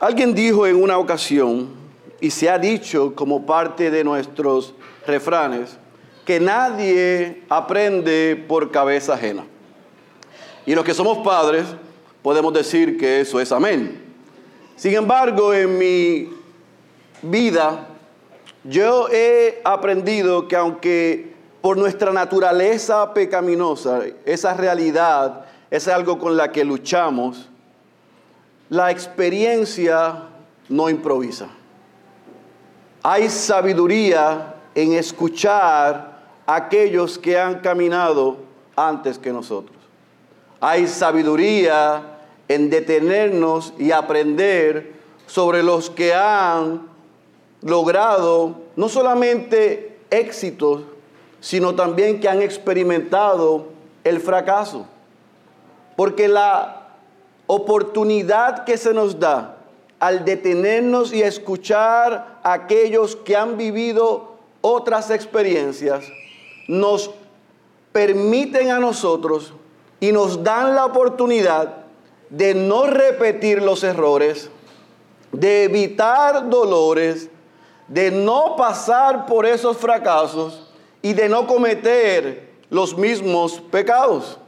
Alguien dijo en una ocasión, y se ha dicho como parte de nuestros refranes, que nadie aprende por cabeza ajena. Y los que somos padres podemos decir que eso es amén. Sin embargo, en mi vida yo he aprendido que aunque por nuestra naturaleza pecaminosa, esa realidad es algo con la que luchamos, la experiencia no improvisa. Hay sabiduría en escuchar a aquellos que han caminado antes que nosotros. Hay sabiduría en detenernos y aprender sobre los que han logrado no solamente éxitos, sino también que han experimentado el fracaso. Porque la oportunidad que se nos da al detenernos y escuchar a aquellos que han vivido otras experiencias, nos permiten a nosotros y nos dan la oportunidad de no repetir los errores, de evitar dolores, de no pasar por esos fracasos y de no cometer los mismos pecados.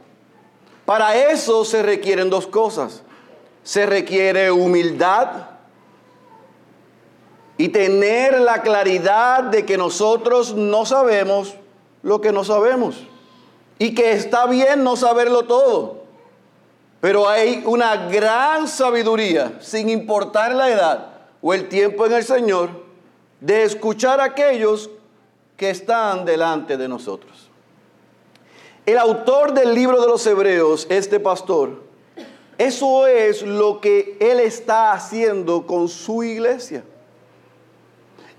Para eso se requieren dos cosas. Se requiere humildad y tener la claridad de que nosotros no sabemos lo que no sabemos y que está bien no saberlo todo. Pero hay una gran sabiduría, sin importar la edad o el tiempo en el Señor, de escuchar a aquellos que están delante de nosotros. El autor del libro de los Hebreos, este pastor, eso es lo que él está haciendo con su iglesia.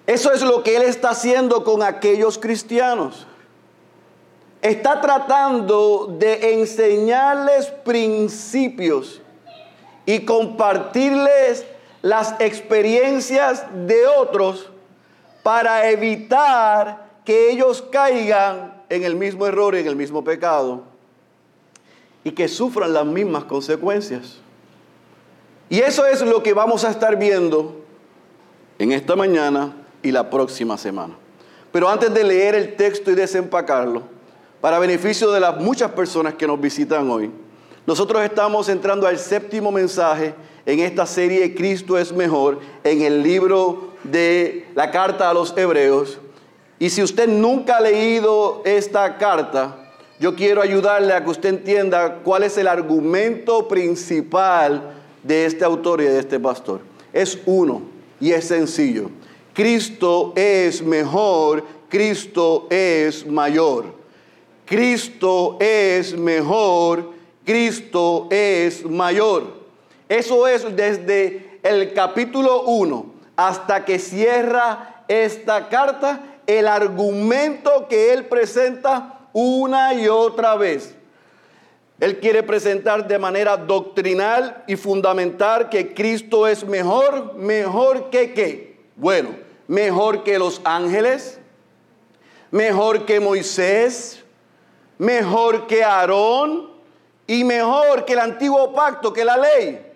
Eso es lo que él está haciendo con aquellos cristianos. Está tratando de enseñarles principios y compartirles las experiencias de otros para evitar que ellos caigan en el mismo error y en el mismo pecado y que sufran las mismas consecuencias. Y eso es lo que vamos a estar viendo en esta mañana y la próxima semana. Pero antes de leer el texto y desempacarlo, para beneficio de las muchas personas que nos visitan hoy, nosotros estamos entrando al séptimo mensaje en esta serie Cristo es mejor, en el libro de la carta a los hebreos. Y si usted nunca ha leído esta carta, yo quiero ayudarle a que usted entienda cuál es el argumento principal de este autor y de este pastor. Es uno y es sencillo. Cristo es mejor, Cristo es mayor. Cristo es mejor, Cristo es mayor. Eso es desde el capítulo 1 hasta que cierra esta carta el argumento que él presenta una y otra vez. Él quiere presentar de manera doctrinal y fundamental que Cristo es mejor, mejor que qué. Bueno, mejor que los ángeles, mejor que Moisés, mejor que Aarón y mejor que el antiguo pacto, que la ley.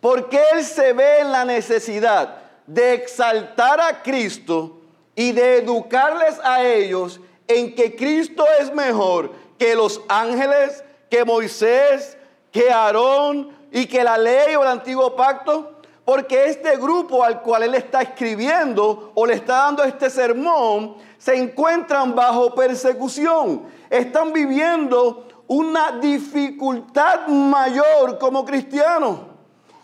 Porque Él se ve en la necesidad de exaltar a Cristo y de educarles a ellos en que Cristo es mejor que los ángeles, que Moisés, que Aarón y que la ley o el antiguo pacto. Porque este grupo al cual él está escribiendo o le está dando este sermón se encuentran bajo persecución. Están viviendo una dificultad mayor como cristianos.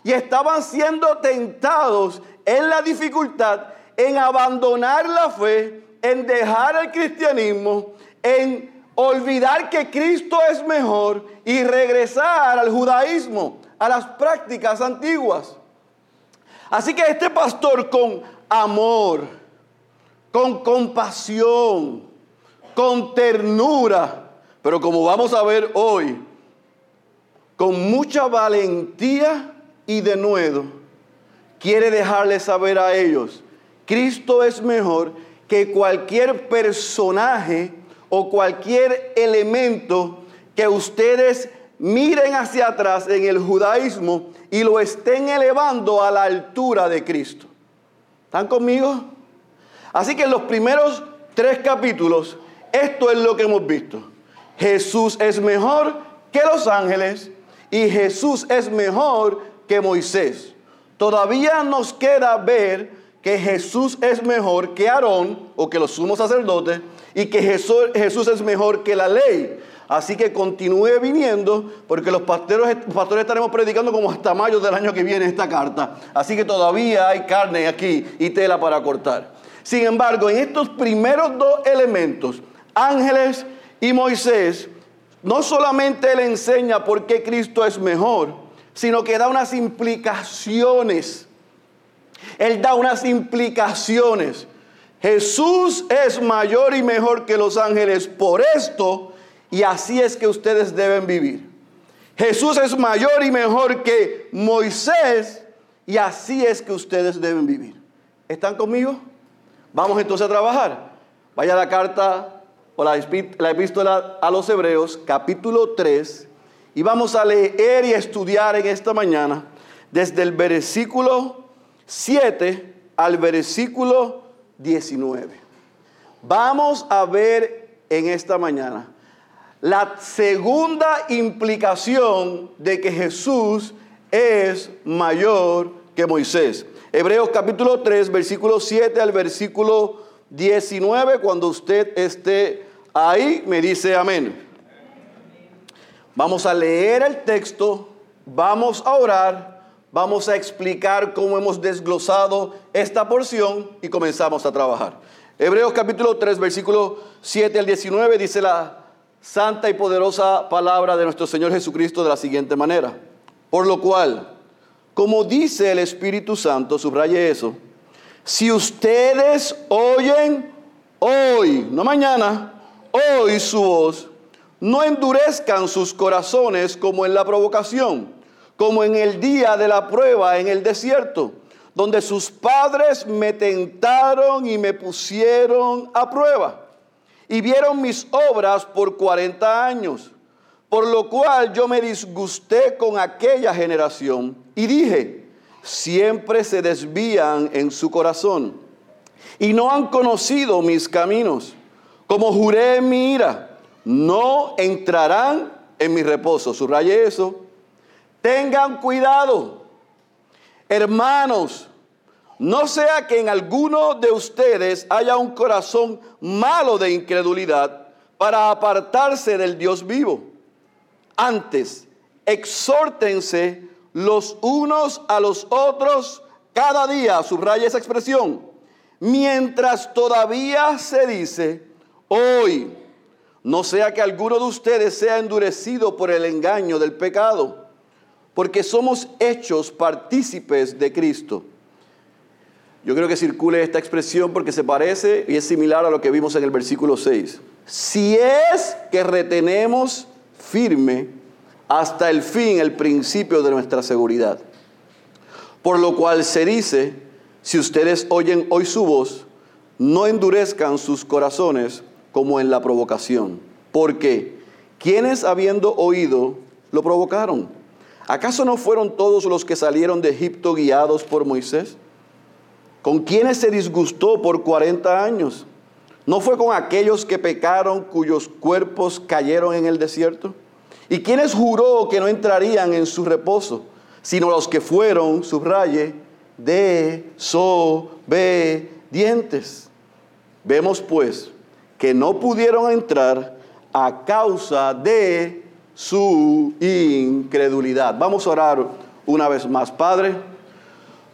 Y estaban siendo tentados en la dificultad en abandonar la fe, en dejar el cristianismo, en olvidar que Cristo es mejor y regresar al judaísmo, a las prácticas antiguas. Así que este pastor con amor, con compasión, con ternura, pero como vamos a ver hoy, con mucha valentía y denuedo, quiere dejarles saber a ellos Cristo es mejor que cualquier personaje o cualquier elemento que ustedes miren hacia atrás en el judaísmo y lo estén elevando a la altura de Cristo. ¿Están conmigo? Así que en los primeros tres capítulos, esto es lo que hemos visto. Jesús es mejor que los ángeles y Jesús es mejor que Moisés. Todavía nos queda ver que Jesús es mejor que Aarón o que los sumos sacerdotes y que Jesús, Jesús es mejor que la ley. Así que continúe viniendo porque los pastores, pastores estaremos predicando como hasta mayo del año que viene esta carta. Así que todavía hay carne aquí y tela para cortar. Sin embargo, en estos primeros dos elementos, ángeles y Moisés, no solamente él enseña por qué Cristo es mejor, sino que da unas implicaciones. Él da unas implicaciones. Jesús es mayor y mejor que los ángeles por esto y así es que ustedes deben vivir. Jesús es mayor y mejor que Moisés y así es que ustedes deben vivir. ¿Están conmigo? Vamos entonces a trabajar. Vaya la carta o la, epístola a los Hebreos, capítulo 3, y vamos a leer y estudiar en esta mañana desde el versículo 7 al versículo 19. Vamos a ver en esta mañana la segunda implicación de que Jesús es mayor que Moisés. Hebreos capítulo 3, versículo 7 al versículo 19, cuando usted esté ahí, me dice amén. Vamos a leer el texto, vamos a orar, vamos a explicar cómo hemos desglosado esta porción y comenzamos a trabajar. Hebreos capítulo 3, versículo 7 al 19 dice la santa y poderosa palabra de nuestro Señor Jesucristo de la siguiente manera. Por lo cual, como dice el Espíritu Santo, subraye eso, si ustedes oyen hoy, no mañana, hoy su voz, no endurezcan sus corazones como en la provocación, como en el día de la prueba en el desierto, donde sus padres me tentaron y me pusieron a prueba y vieron mis obras por 40 años. Por lo cual yo me disgusté con aquella generación y dije, siempre se desvían en su corazón y no han conocido mis caminos. Como juré en mi ira, no entrarán en mi reposo. Subraye eso. Tengan cuidado, hermanos no sea que en alguno de ustedes haya un corazón malo de incredulidad para apartarse del Dios vivo. Antes, exhórtense los unos a los otros cada día, subraya esa expresión, mientras todavía se dice hoy, no sea que alguno de ustedes sea endurecido por el engaño del pecado, porque somos hechos partícipes de Cristo. Yo creo que circule esta expresión porque se parece y es similar a lo que vimos en el versículo 6. Si es que retenemos firme hasta el fin el principio de nuestra seguridad. Por lo cual se dice, si ustedes oyen hoy su voz, no endurezcan sus corazones como en la provocación. Porque, quienes habiendo oído, lo provocaron? ¿Acaso no fueron todos los que salieron de Egipto guiados por Moisés? ¿Con quienes se disgustó por 40 años? ¿No fue con aquellos que pecaron cuyos cuerpos cayeron en el desierto? ¿Y quienes juró que no entrarían en su reposo, sino los que fueron, subraye, dientes? Vemos pues que no pudieron entrar a causa de su incredulidad. Vamos a orar una vez más, Padre.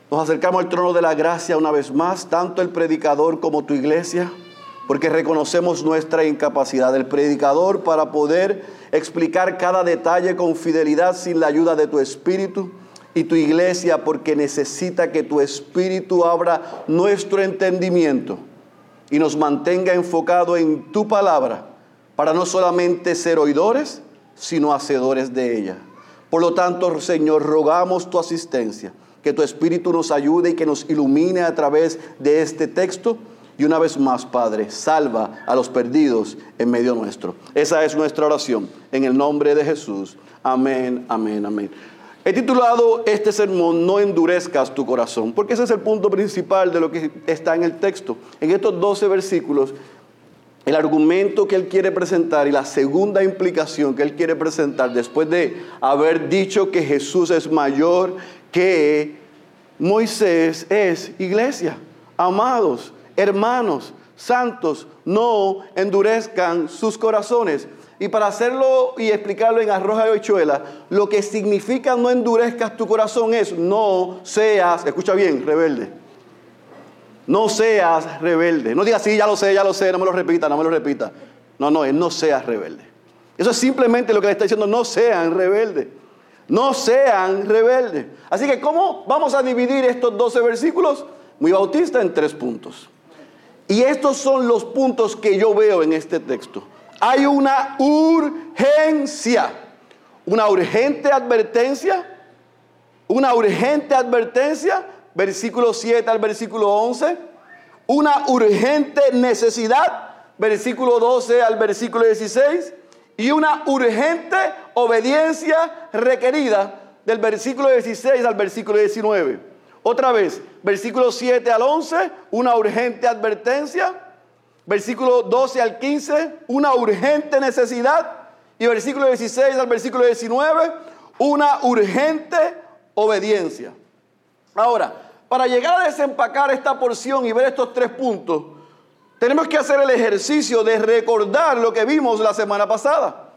Nos acercamos al trono de la gracia una vez más, tanto el predicador como tu iglesia, porque reconocemos nuestra incapacidad del predicador para poder explicar cada detalle con fidelidad sin la ayuda de tu espíritu y tu iglesia porque necesita que tu espíritu abra nuestro entendimiento y nos mantenga enfocado en tu palabra para no solamente ser oidores, sino hacedores de ella. Por lo tanto, Señor, rogamos tu asistencia que tu Espíritu nos ayude y que nos ilumine a través de este texto. Y una vez más, Padre, salva a los perdidos en medio nuestro. Esa es nuestra oración. En el nombre de Jesús. Amén, amén, amén. He titulado este sermón No endurezcas tu corazón, porque ese es el punto principal de lo que está en el texto. En estos 12 versículos, el argumento que él quiere presentar y la segunda implicación que él quiere presentar después de haber dicho que Jesús es mayor que Moisés es iglesia. Amados, hermanos, santos, no endurezcan sus corazones. Y para hacerlo y explicarlo en arroz y habichuela, lo que significa no endurezcas tu corazón es no seas, escucha bien, rebelde. No seas rebelde. No digas, sí, ya lo sé, ya lo sé, no me lo repita, no me lo repita. No, no, es no seas rebelde. Eso es simplemente lo que le está diciendo, no sean rebeldes. No sean rebeldes. Así que, ¿cómo vamos a dividir estos 12 versículos? Muy bautista en tres puntos. Y estos son los puntos que yo veo en este texto. Hay una urgencia, una urgente advertencia, una urgente advertencia, versículo 7 al versículo 11, una urgente necesidad, versículo 12 al versículo 16, y una urgente obediencia requerida del versículo 16 al versículo 19. Otra vez, versículo 7 al 11, una urgente advertencia. Versículo 12 al 15, una urgente necesidad. Y versículo 16 al versículo 19, una urgente obediencia. Ahora, para llegar a desempacar esta porción y ver estos tres puntos, tenemos que hacer el ejercicio de recordar lo que vimos la semana pasada.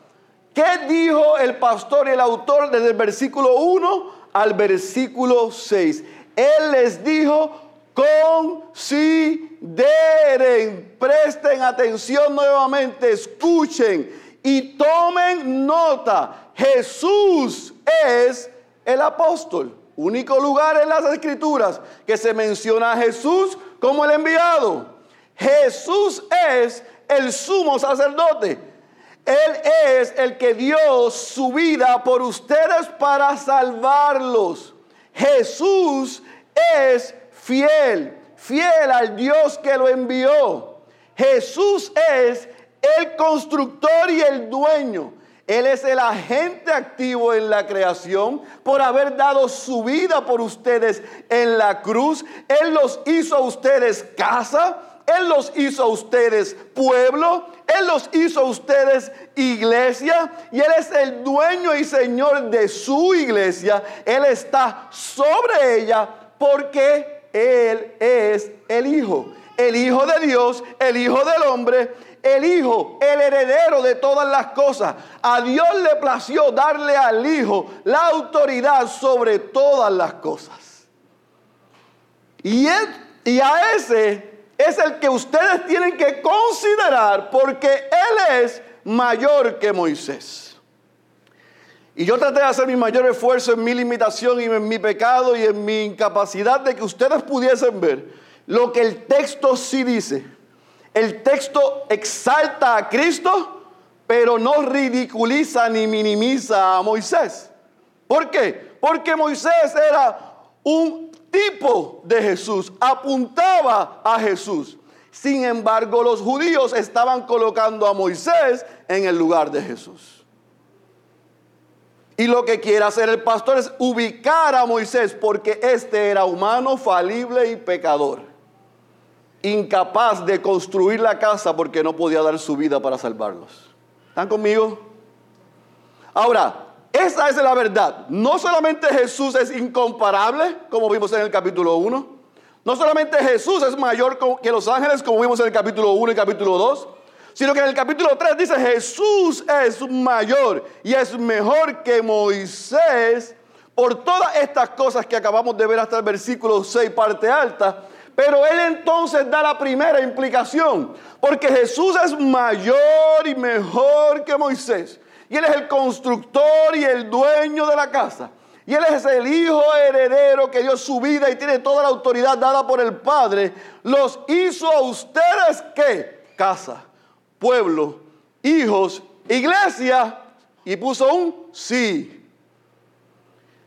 ¿Qué dijo el pastor y el autor desde el versículo 1 al versículo 6? Él les dijo, consideren, presten atención nuevamente, escuchen y tomen nota. Jesús es el apóstol. Único lugar en las escrituras que se menciona a Jesús como el enviado. Jesús es el sumo sacerdote. Él es el que dio su vida por ustedes para salvarlos. Jesús es fiel, fiel al Dios que lo envió. Jesús es el constructor y el dueño. Él es el agente activo en la creación por haber dado su vida por ustedes en la cruz. Él los hizo a ustedes casa. Él los hizo a ustedes pueblo. Él los hizo a ustedes iglesia y Él es el dueño y señor de su iglesia. Él está sobre ella porque Él es el Hijo. El Hijo de Dios, el Hijo del hombre, el Hijo, el heredero de todas las cosas. A Dios le plació darle al Hijo la autoridad sobre todas las cosas. Y, a ese es el que ustedes tienen que considerar porque Él es mayor que Moisés. Y yo traté de hacer mi mayor esfuerzo en mi limitación y en mi pecado y en mi incapacidad de que ustedes pudiesen ver lo que el texto sí dice. El texto exalta a Cristo, pero no ridiculiza ni minimiza a Moisés. ¿Por qué? Porque Moisés era un tipo de Jesús, apuntaba a Jesús. Sin embargo, los judíos estaban colocando a Moisés en el lugar de Jesús. Y lo que quiere hacer el pastor es ubicar a Moisés porque este era humano, falible y pecador. Incapaz de construir la casa porque no podía dar su vida para salvarlos. ¿Están conmigo? Ahora, esa es la verdad. No solamente Jesús es incomparable, como vimos en el capítulo 1. No solamente Jesús es mayor que los ángeles, como vimos en el capítulo 1 y capítulo 2. Sino que en el capítulo 3 dice Jesús es mayor y es mejor que Moisés por todas estas cosas que acabamos de ver hasta el versículo 6, parte alta. Pero él entonces da la primera implicación, porque Jesús es mayor y mejor que Moisés. Y Él es el constructor y el dueño de la casa. Y Él es el hijo heredero que dio su vida y tiene toda la autoridad dada por el Padre. Los hizo a ustedes qué? Casa, pueblo, hijos, iglesia. Y puso un sí.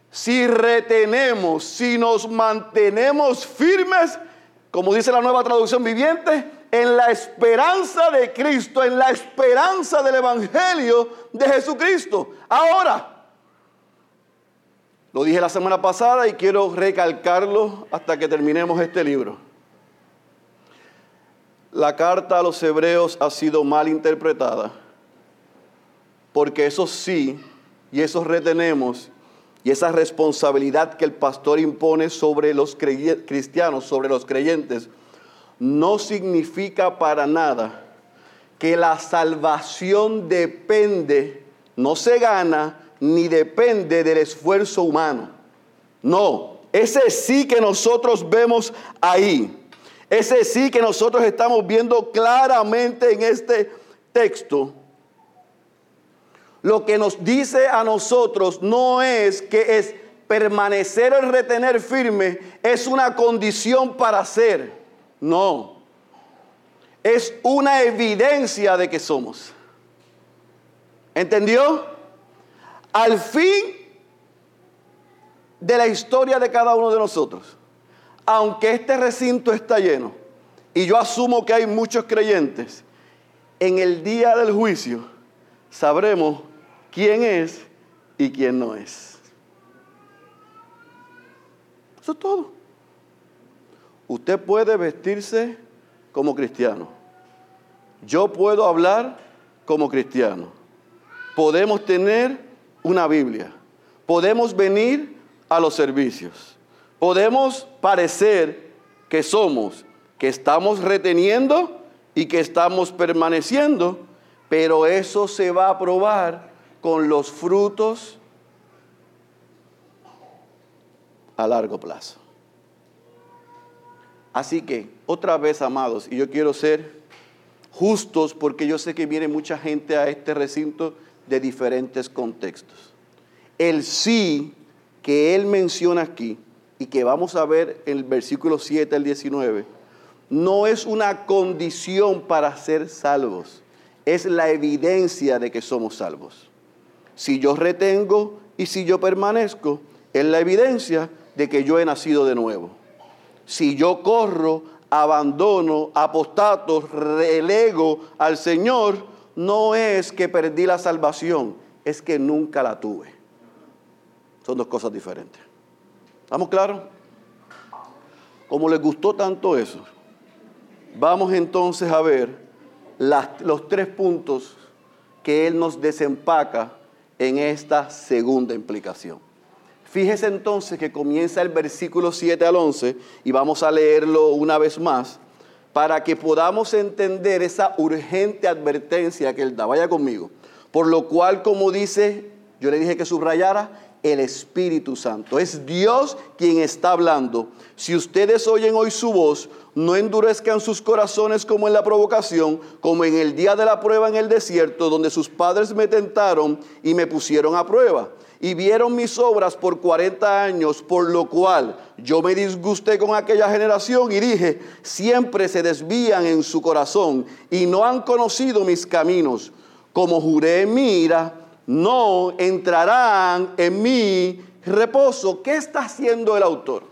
Si retenemos, si nos mantenemos firmes como dice la nueva traducción viviente, en la esperanza de Cristo, en la esperanza del Evangelio de Jesucristo. Ahora, lo dije la semana pasada y quiero recalcarlo hasta que terminemos este libro. La carta a los hebreos ha sido mal interpretada, porque eso sí, y eso retenemos, y esa responsabilidad que el pastor impone sobre los cristianos, sobre los creyentes, no significa para nada que la salvación depende, no se gana, ni depende del esfuerzo humano. No, ese sí que nosotros vemos ahí. Ese sí que nosotros estamos viendo claramente en este texto. Lo que nos dice a nosotros no es que es permanecer o retener firme, es una condición para ser. No. Es una evidencia de que somos. ¿Entendió? Al fin de la historia de cada uno de nosotros aunque este recinto está lleno, y yo asumo que hay muchos creyentes, en el día del juicio sabremos quién es y quién no es. Eso es todo. Usted puede vestirse como cristiano. Yo puedo hablar como cristiano. Podemos tener una Biblia. Podemos venir a los servicios. Podemos parecer que somos, que estamos reteniendo y que estamos permaneciendo, pero eso se va a probar con los frutos a largo plazo. Así que, otra vez, amados, y yo quiero ser justos porque yo sé que viene mucha gente a este recinto de diferentes contextos. El sí que él menciona aquí y que vamos a ver en el versículo 7 al 19, no es una condición para ser salvos, es la evidencia de que somos salvos. Si yo retengo y si yo permanezco, es la evidencia de que yo he nacido de nuevo. Si yo corro, abandono, apostato, relego al Señor, no es que perdí la salvación, es que nunca la tuve. Son dos cosas diferentes. ¿Estamos claros? Como les gustó tanto eso, vamos entonces a ver los tres puntos que Él nos desempaca en esta segunda implicación. Fíjese entonces que comienza el versículo 7 al 11 y vamos a leerlo una vez más para que podamos entender esa urgente advertencia que Él da. Vaya conmigo. Por lo cual, como dice, yo le dije que subrayara, el Espíritu Santo. Es Dios quien está hablando. Si ustedes oyen hoy su voz, no endurezcan sus corazones como en la provocación, como en el día de la prueba en el desierto, donde sus padres me tentaron y me pusieron a prueba. Y vieron mis obras por 40 años, por lo cual yo me disgusté con aquella generación y dije, siempre se desvían en su corazón y no han conocido mis caminos. Como juré en mi ira, no entrarán en mi reposo. ¿Qué está haciendo el autor?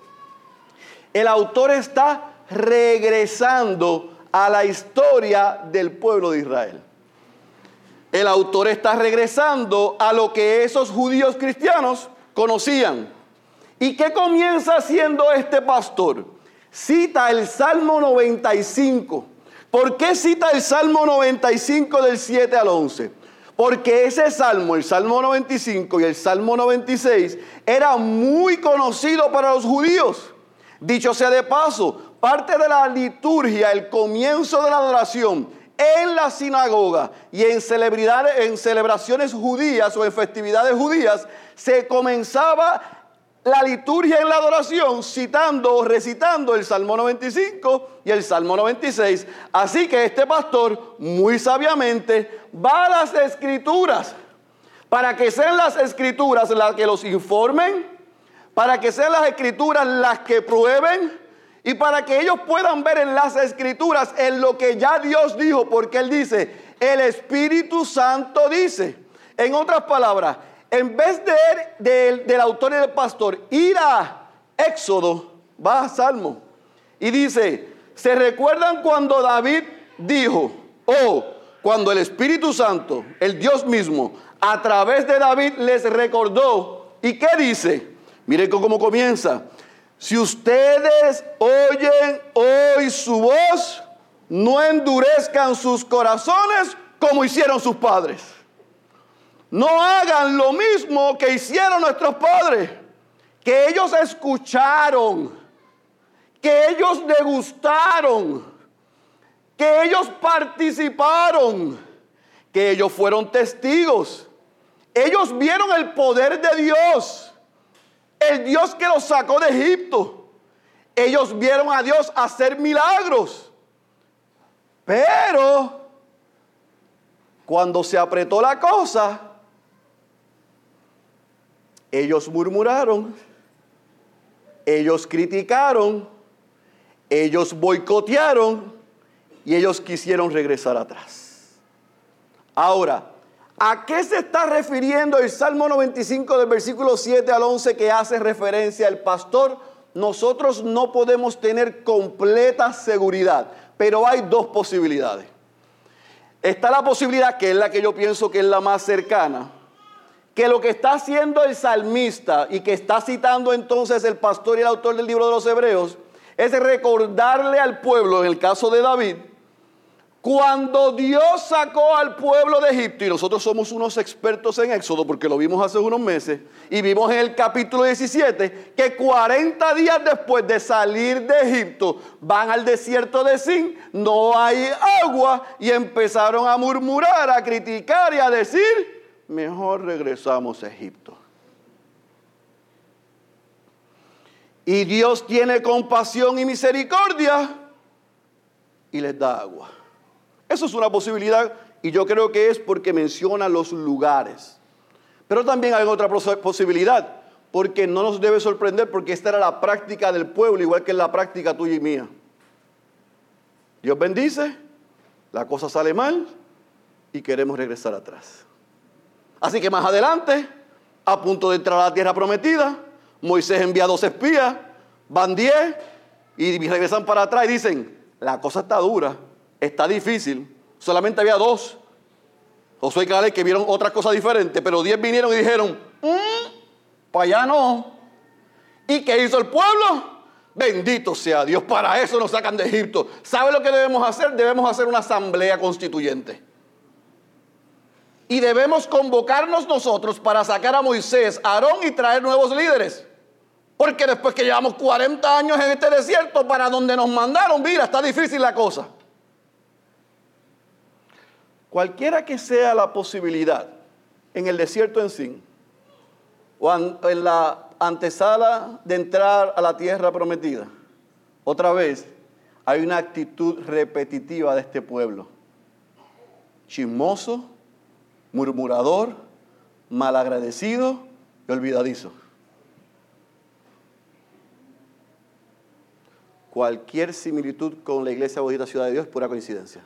El autor está regresando a la historia del pueblo de Israel. El autor está regresando a lo que esos judíos cristianos conocían. ¿Y qué comienza haciendo este pastor? Cita el Salmo 95. ¿Por qué cita el Salmo 95 del 7 al 11? Porque ese salmo, el Salmo 95 y el Salmo 96, era muy conocido para los judíos. Dicho sea de paso, parte de la liturgia, el comienzo de la adoración en la sinagoga y en, en celebraciones judías o en festividades judías, se comenzaba la liturgia en la adoración citando o recitando el Salmo 95 y el Salmo 96. Así que este pastor muy sabiamente va a las escrituras para que sean las escrituras las que los informen, para que sean las escrituras las que prueben y para que ellos puedan ver en las escrituras en lo que ya Dios dijo, porque Él dice, el Espíritu Santo dice. En otras palabras, en vez de, del autor y del pastor ir a Éxodo, va a Salmo. Y dice, ¿se recuerdan cuando David dijo, oh, cuando el Espíritu Santo, el Dios mismo, a través de David les recordó? ¿Y qué dice? Miren cómo comienza. Si ustedes oyen hoy su voz, no endurezcan sus corazones como hicieron sus padres. No hagan lo mismo que hicieron nuestros padres, que ellos escucharon, que ellos degustaron, que ellos participaron, que ellos fueron testigos. Ellos vieron el poder de Dios, el Dios que los sacó de Egipto. Ellos vieron a Dios hacer milagros. Pero cuando se apretó la cosa, ellos murmuraron, ellos criticaron, ellos boicotearon y ellos quisieron regresar atrás. Ahora, ¿a qué se está refiriendo el Salmo 95 del versículo 7 al 11 que hace referencia al pastor? Nosotros no podemos tener completa seguridad, pero hay dos posibilidades. Está la posibilidad, que es la que yo pienso que es la más cercana, que lo que está haciendo el salmista y que está citando entonces el pastor y el autor del libro de los Hebreos es recordarle al pueblo, en el caso de David, cuando Dios sacó al pueblo de Egipto, y nosotros somos unos expertos en Éxodo porque lo vimos hace unos meses, y vimos en el capítulo 17 que 40 días después de salir de Egipto van al desierto de Sin, no hay agua, y empezaron a murmurar, a criticar y a decir, mejor regresamos a Egipto. Y Dios tiene compasión y misericordia y les da agua. Eso es una posibilidad y yo creo que es porque menciona los lugares. Pero también hay otra posibilidad, porque no nos debe sorprender porque esta era la práctica del pueblo, igual que la práctica tuya y mía. Dios bendice, la cosa sale mal y queremos regresar atrás. Así que más adelante, a punto de entrar a la tierra prometida, Moisés envía dos espías, van diez y regresan para atrás y dicen, la cosa está dura, está difícil. Solamente había dos, Josué y que vieron otras cosas diferentes, pero diez vinieron y dijeron, mm, para allá no. ¿Y qué hizo el pueblo? Bendito sea Dios, para eso nos sacan de Egipto. ¿Sabe lo que debemos hacer? Debemos hacer una asamblea constituyente. Y debemos convocarnos nosotros para sacar a Moisés, Aarón y traer nuevos líderes. Porque después que llevamos 40 años en este desierto, para donde nos mandaron, mira, está difícil la cosa. Cualquiera que sea la posibilidad en el desierto en sí, o en la antesala de entrar a la tierra prometida, otra vez hay una actitud repetitiva de este pueblo. Chismoso, murmurador, malagradecido y olvidadizo. Cualquier similitud con la iglesia bonita ciudad de Dios es pura coincidencia.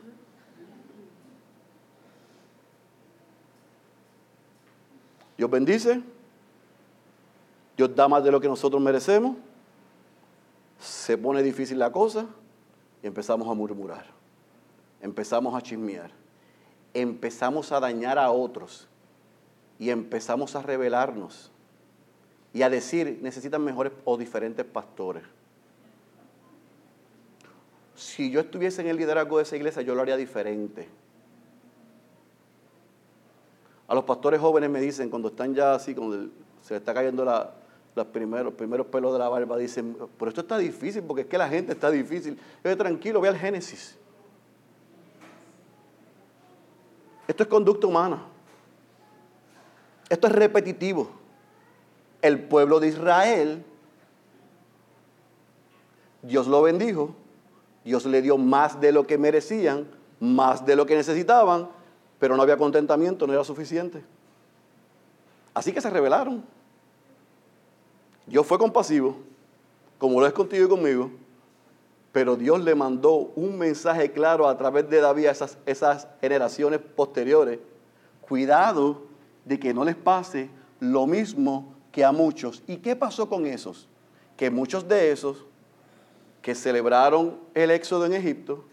Dios bendice, Dios da más de lo que nosotros merecemos, se pone difícil la cosa y empezamos a murmurar, empezamos a chismear, empezamos a dañar a otros y empezamos a rebelarnos y a decir, necesitan mejores o diferentes pastores. Si yo estuviese en el liderazgo de esa iglesia, yo lo haría diferente. A los pastores jóvenes me dicen, cuando están ya así, cuando se está cayendo la, los primeros, primeros pelos de la barba, dicen, pero esto está difícil porque es que la gente está difícil. Yo tranquilo, ve al Génesis. Esto es conducta humana. Esto es repetitivo. El pueblo de Israel, Dios lo bendijo, Dios le dio más de lo que merecían, más de lo que necesitaban, pero no había contentamiento, no era suficiente. Así que se rebelaron. Dios fue compasivo, como lo es contigo y conmigo, pero Dios le mandó un mensaje claro a través de David a esas, esas generaciones posteriores. Cuidado de que no les pase lo mismo que a muchos. ¿Y qué pasó con esos? Que muchos de esos que celebraron el éxodo en Egipto,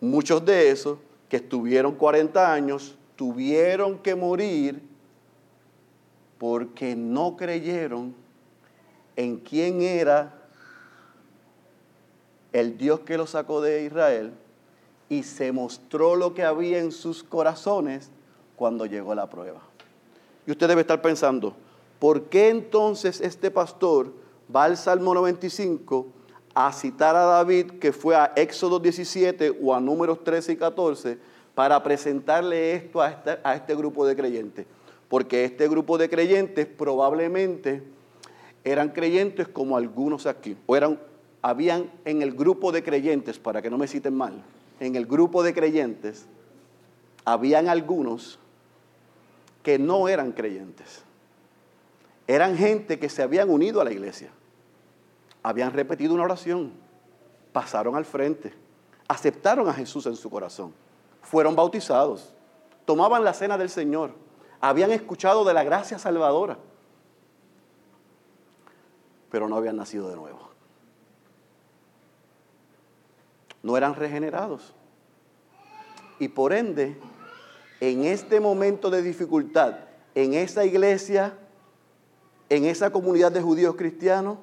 muchos de esos que estuvieron 40 años tuvieron que morir porque no creyeron en quién era el Dios que los sacó de Israel y se mostró lo que había en sus corazones cuando llegó la prueba. Y usted debe estar pensando, ¿por qué entonces este pastor va al Salmo 95 a citar a David que fue a Éxodo 17 o a números 13 y 14 para presentarle esto a este, a este grupo de creyentes? Porque este grupo de creyentes probablemente eran creyentes como algunos aquí, o eran habían en el grupo de creyentes, para que no me citen mal, en el grupo de creyentes, habían algunos que no eran creyentes. Eran gente que se habían unido a la iglesia. Habían repetido una oración, pasaron al frente, aceptaron a Jesús en su corazón, fueron bautizados, tomaban la cena del Señor, habían escuchado de la gracia salvadora, pero no habían nacido de nuevo. No eran regenerados. Y por ende, en este momento de dificultad, en esa iglesia, en esa comunidad de judíos cristianos,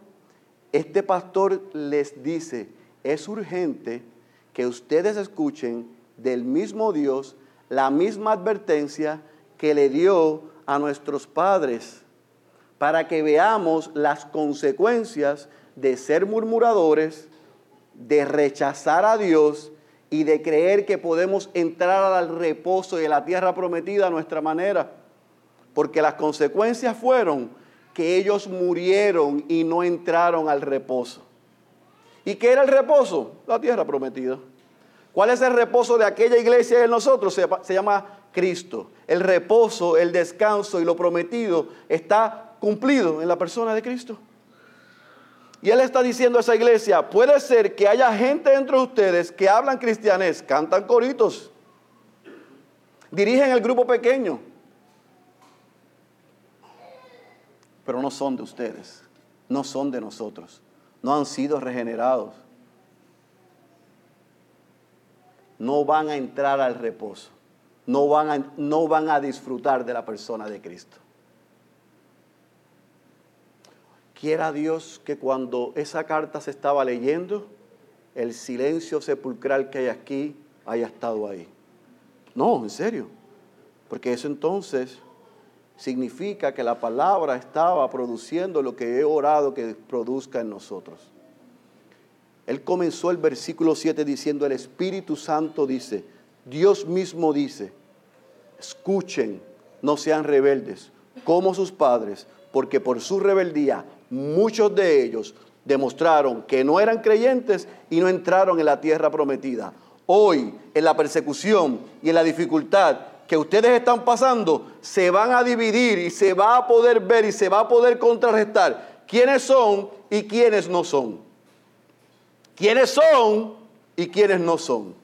este pastor les dice, es urgente que ustedes escuchen del mismo Dios la misma advertencia que le dio a nuestros padres, para que veamos las consecuencias de ser murmuradores, de rechazar a Dios y de creer que podemos entrar al reposo de la tierra prometida a nuestra manera. Porque las consecuencias fueron que ellos murieron y no entraron al reposo. ¿Y qué era el reposo? La tierra prometida. ¿Cuál es el reposo de aquella iglesia de nosotros? Se llama Cristo. El reposo, el descanso y lo prometido está cumplido en la persona de Cristo. Y él está diciendo a esa iglesia, puede ser que haya gente entre ustedes que hablan cristianés, cantan coritos, dirigen el grupo pequeño, pero no son de ustedes, no son de nosotros, no han sido regenerados. No van a entrar al reposo, no van a, no van a disfrutar de la persona de Cristo. Quiera Dios que cuando esa carta se estaba leyendo, el silencio sepulcral que hay aquí haya estado ahí. No, en serio. Porque eso entonces significa que la palabra estaba produciendo lo que he orado que produzca en nosotros. Él comenzó el versículo 7 diciendo, el Espíritu Santo dice, Dios mismo dice, escuchen, no sean rebeldes como sus padres, porque por su rebeldía muchos de ellos demostraron que no eran creyentes y no entraron en la tierra prometida. Hoy, en la persecución y en la dificultad que ustedes están pasando, se van a dividir y se va a poder ver y se va a poder contrarrestar quiénes son y quiénes no son. Quiénes son y quiénes no son.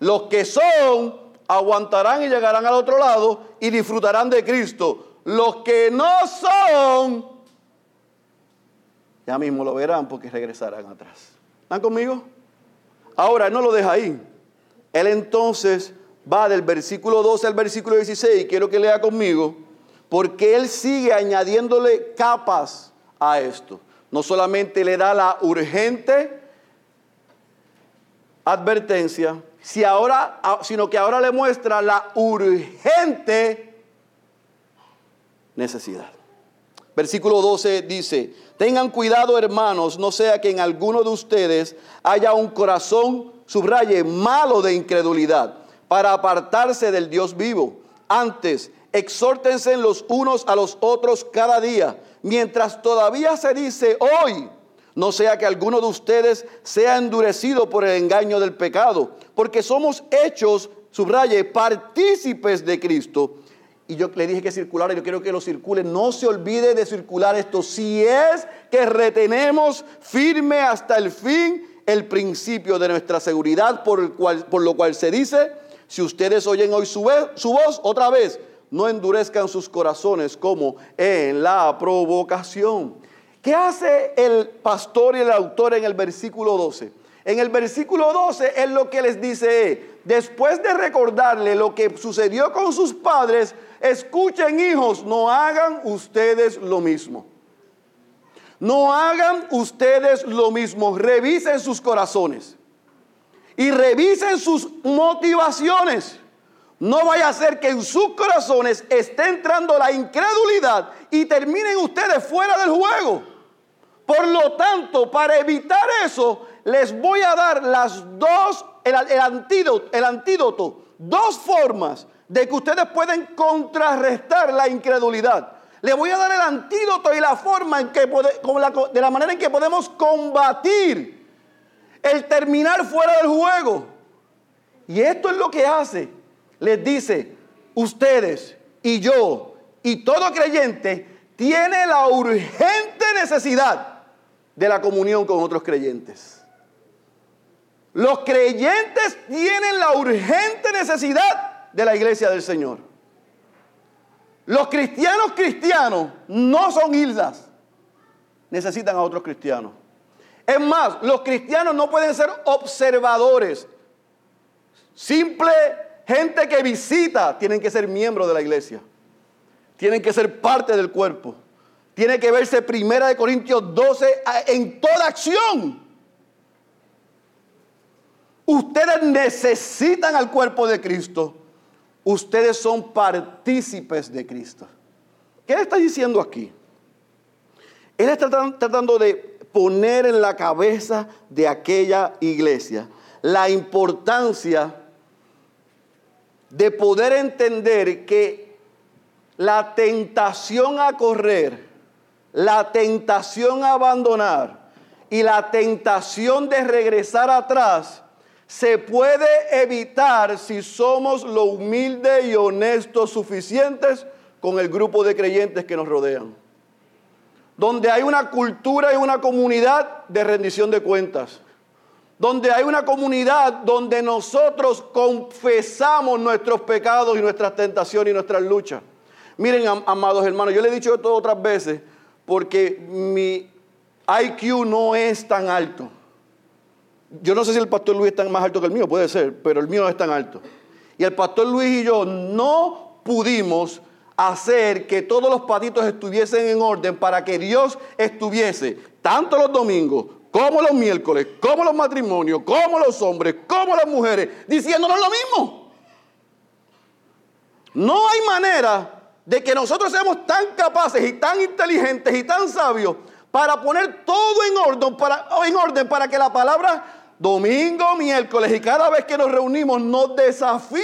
Los que son aguantarán y llegarán al otro lado y disfrutarán de Cristo. Los que no son ya mismo lo verán porque regresarán atrás. ¿Están conmigo? Ahora, no lo deja ahí. Él entonces va del versículo 12 al versículo 16, quiero que lea conmigo, porque él sigue añadiéndole capas a esto. No solamente le da la urgente advertencia, sino que ahora le muestra la urgente necesidad. Versículo 12 dice, tengan cuidado hermanos, no sea que en alguno de ustedes haya un corazón, subraye, malo de incredulidad, para apartarse del Dios vivo. Antes, exhórtense los unos a los otros cada día, mientras todavía se dice hoy, no sea que alguno de ustedes sea endurecido por el engaño del pecado, porque somos hechos, subraye, partícipes de Cristo y yo le dije que circular y yo quiero que lo circule. No se olvide de circular esto. Si es que retenemos firme hasta el fin el principio de nuestra seguridad, por, lo cual se dice, si ustedes oyen hoy su, su voz, otra vez, no endurezcan sus corazones como en la provocación. ¿Qué hace el pastor y el autor en el versículo 12? En el versículo 12 es lo que les dice, después de recordarle lo que sucedió con sus padres, escuchen hijos, no hagan ustedes lo mismo. No hagan ustedes lo mismo, revisen sus corazones y revisen sus motivaciones. No vaya a ser que en sus corazones esté entrando la incredulidad y terminen ustedes fuera del juego. Por lo tanto, para evitar eso, les voy a dar las dos, el, antídoto, el antídoto, dos formas de que ustedes pueden contrarrestar la incredulidad. Les voy a dar el antídoto y la forma en que de la manera en que podemos combatir el terminar fuera del juego. Y esto es lo que hace. Les dice, ustedes y yo y todo creyente tiene la urgente necesidad de la comunión con otros creyentes. Los creyentes tienen la urgente necesidad de la iglesia del Señor. Los cristianos cristianos no son islas. Necesitan a otros cristianos. Es más, los cristianos no pueden ser observadores. Simple gente que visita tienen que ser miembros de la iglesia. Tienen que ser parte del cuerpo. Tiene que verse primera de Corintios 12 en toda acción. Ustedes necesitan al cuerpo de Cristo. Ustedes son partícipes de Cristo. ¿Qué le está diciendo aquí? Él está tratando de poner en la cabeza de aquella iglesia la importancia de poder entender que la tentación a correr, la tentación a abandonar y la tentación de regresar atrás se puede evitar si somos lo humildes y honestos suficientes con el grupo de creyentes que nos rodean. Donde hay una cultura y una comunidad de rendición de cuentas. Donde hay una comunidad donde nosotros confesamos nuestros pecados y nuestras tentaciones y nuestras luchas. Miren, amados hermanos, yo le he dicho esto otras veces porque mi IQ no es tan alto. Yo no sé si el pastor Luis está más alto que el mío, puede ser, pero el mío no es tan alto. Y el pastor Luis y yo no pudimos hacer que todos los patitos estuviesen en orden para que Dios estuviese tanto los domingos como los miércoles, como los matrimonios, como los hombres, como las mujeres, diciéndonos lo mismo. No hay manera de que nosotros seamos tan capaces y tan inteligentes y tan sabios para poner todo en orden para, en orden para que la palabra domingo, miércoles y cada vez que nos reunimos nos desafíe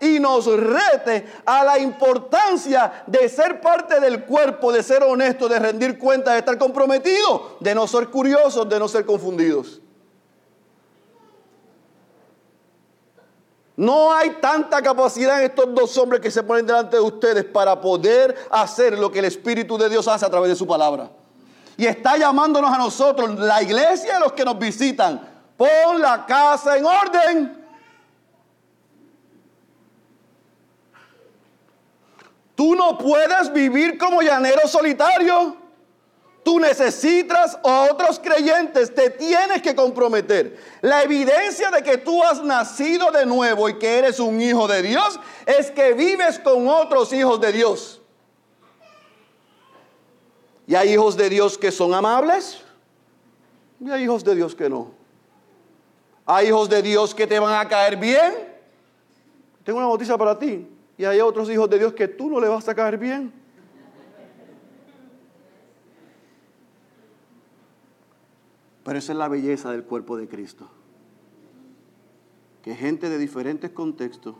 y nos rete a la importancia de ser parte del cuerpo, de ser honesto, de rendir cuentas, de estar comprometido, de no ser curiosos, de no ser confundidos. No hay tanta capacidad en estos dos hombres que se ponen delante de ustedes para poder hacer lo que el Espíritu de Dios hace a través de su palabra. Y está llamándonos a nosotros, la iglesia, a los que nos visitan, Pon la casa en orden. Tú no puedes vivir como llanero solitario. Tú necesitas a otros creyentes, te tienes que comprometer. La evidencia de que tú has nacido de nuevo y que eres un hijo de Dios es que vives con otros hijos de Dios. Y hay hijos de Dios que son amables y hay hijos de Dios que no. Hay hijos de Dios que te van a caer bien. Tengo una noticia para ti. Y hay otros hijos de Dios que tú no le vas a caer bien. Pero esa es la belleza del cuerpo de Cristo. Que gente de diferentes contextos,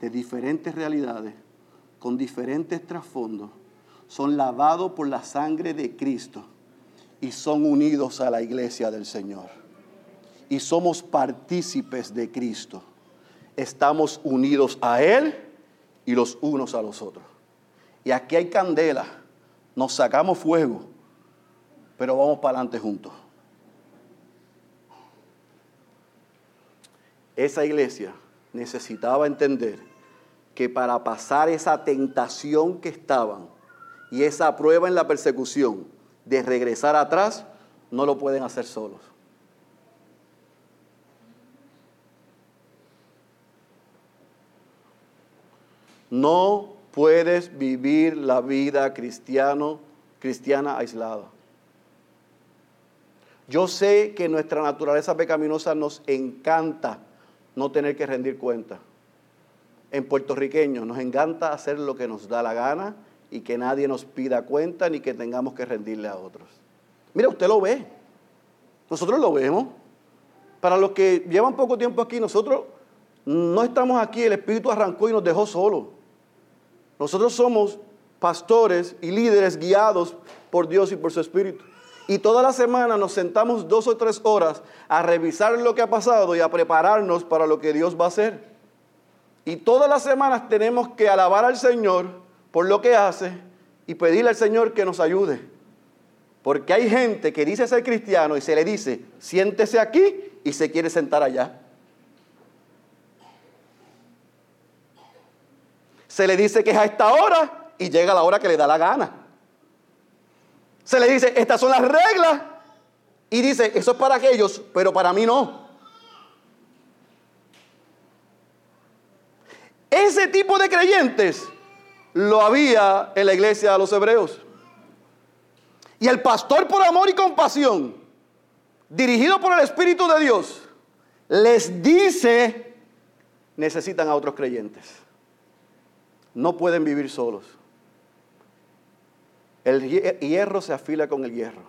de diferentes realidades, con diferentes trasfondos, son lavados por la sangre de Cristo y son unidos a la iglesia del Señor y somos partícipes de Cristo. Estamos unidos a Él y los unos a los otros. Y aquí hay candela, nos sacamos fuego, pero vamos para adelante juntos. Esa iglesia necesitaba entender que para pasar esa tentación que estaban y esa prueba en la persecución de regresar atrás, no lo pueden hacer solos No puedes vivir la vida cristiano, cristiana aislada. Yo sé que nuestra naturaleza pecaminosa nos encanta no tener que rendir cuenta. En puertorriqueños nos encanta hacer lo que nos da la gana y que nadie nos pida cuenta ni que tengamos que rendirle a otros. Mira, usted lo ve. Nosotros lo vemos. Para los que llevan poco tiempo aquí, nosotros no estamos aquí, el Espíritu arrancó y nos dejó solos. Nosotros somos pastores y líderes guiados por Dios y por su Espíritu. Y toda la semana nos sentamos dos o tres horas a revisar lo que ha pasado y a prepararnos para lo que Dios va a hacer. Y todas las semanas tenemos que alabar al Señor por lo que hace y pedirle al Señor que nos ayude. Porque hay gente que dice ser cristiano y se le dice, siéntese aquí y se quiere sentar allá. Se le dice que es a esta hora y llega la hora que le da la gana se le dice, estas son las reglas. Y dice, eso es para aquellos, pero para mí no. Ese tipo de creyentes lo había en la iglesia de los hebreos. Y el pastor por amor y compasión, dirigido por el Espíritu de Dios, les dice, necesitan a otros creyentes. No pueden vivir solos. El hierro se afila con el hierro.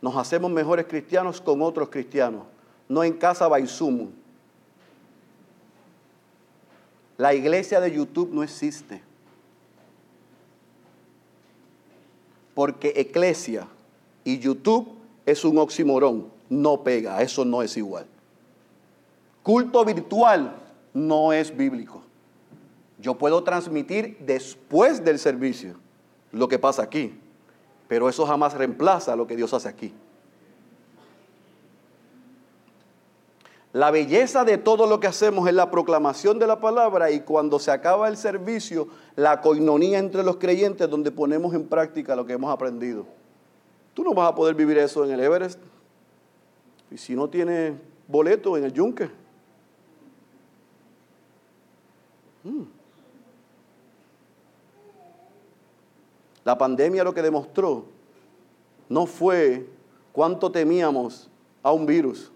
Nos hacemos mejores cristianos con otros cristianos, no en casa Baisumu. La iglesia de YouTube no existe. Porque eclesia y YouTube es un oximorón, no pega, eso no es igual. Culto virtual no es bíblico. Yo puedo transmitir después del servicio lo que pasa aquí. Pero eso jamás reemplaza lo que Dios hace aquí. La belleza de todo lo que hacemos es la proclamación de la palabra y cuando se acaba el servicio, la coinonía entre los creyentes donde ponemos en práctica lo que hemos aprendido. Tú no vas a poder vivir eso en el Everest. Y si no tienes boleto en el yunque. Mm. La pandemia lo que demostró no fue cuánto temíamos a un virus.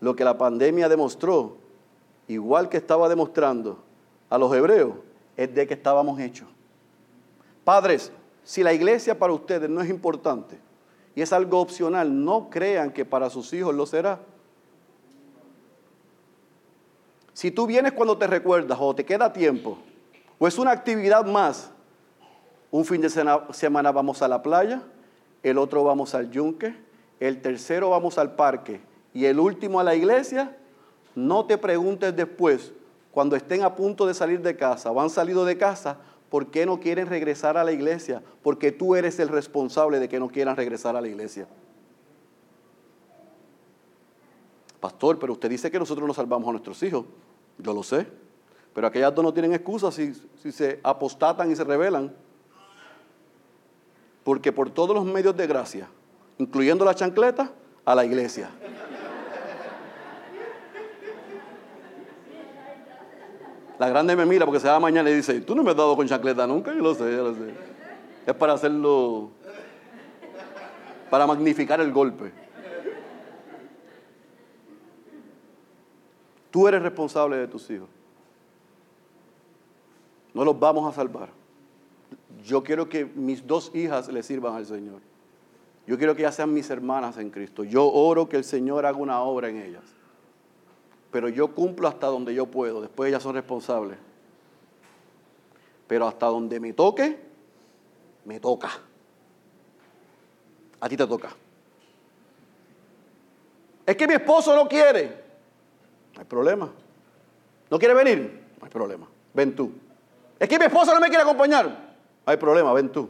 Lo que la pandemia demostró, igual que estaba demostrando a los hebreos, es de que estábamos hechos. Padres, si la iglesia para ustedes no es importante y es algo opcional, no crean que para sus hijos lo será. Si tú vienes cuando te recuerdas o te queda tiempo, o es una actividad más, un fin de semana vamos a la playa, el otro vamos al yunque, el tercero vamos al parque y el último a la iglesia. No te preguntes después, cuando estén a punto de salir de casa o han salido de casa, ¿por qué no quieren regresar a la iglesia? Porque tú eres el responsable de que no quieran regresar a la iglesia. Pastor, pero usted dice que nosotros no salvamos a nuestros hijos. Yo lo sé. Pero aquellas dos no tienen excusa si se apostatan y se rebelan porque por todos los medios de gracia, incluyendo la chancleta, a la iglesia. La grande me mira porque se va mañana y dice, tú no me has dado con chancleta nunca, yo lo sé, yo lo sé. Es para hacerlo, para magnificar el golpe. Tú eres responsable de tus hijos. No los vamos a salvar. Yo quiero que mis dos hijas le sirvan al Señor. Yo quiero que ellas sean mis hermanas en Cristo. Yo oro que el Señor haga una obra en ellas. Pero yo cumplo hasta donde yo puedo. Después ellas son responsables. Pero hasta donde me toque, me toca. A ti te toca. Es que mi esposo no quiere. No hay problema. ¿No quiere venir? No hay problema. Ven tú. Es que mi esposo no me quiere acompañar hay problema, ven tú.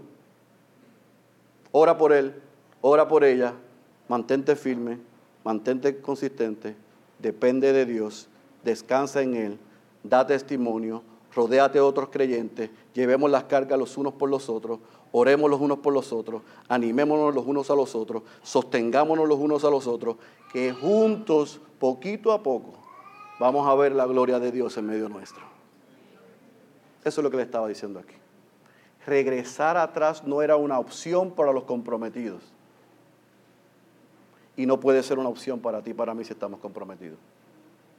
Ora por él, ora por ella, mantente firme, mantente consistente, depende de Dios, descansa en Él, da testimonio, rodéate de otros creyentes, llevemos las cargas los unos por los otros, oremos los unos por los otros, animémonos los unos a los otros, sostengámonos los unos a los otros, que juntos, poquito a poco, vamos a ver la gloria de Dios en medio nuestro. Eso es lo que le estaba diciendo aquí. Regresar atrás no era una opción para los comprometidos. Y no puede ser una opción para ti para mí si estamos comprometidos.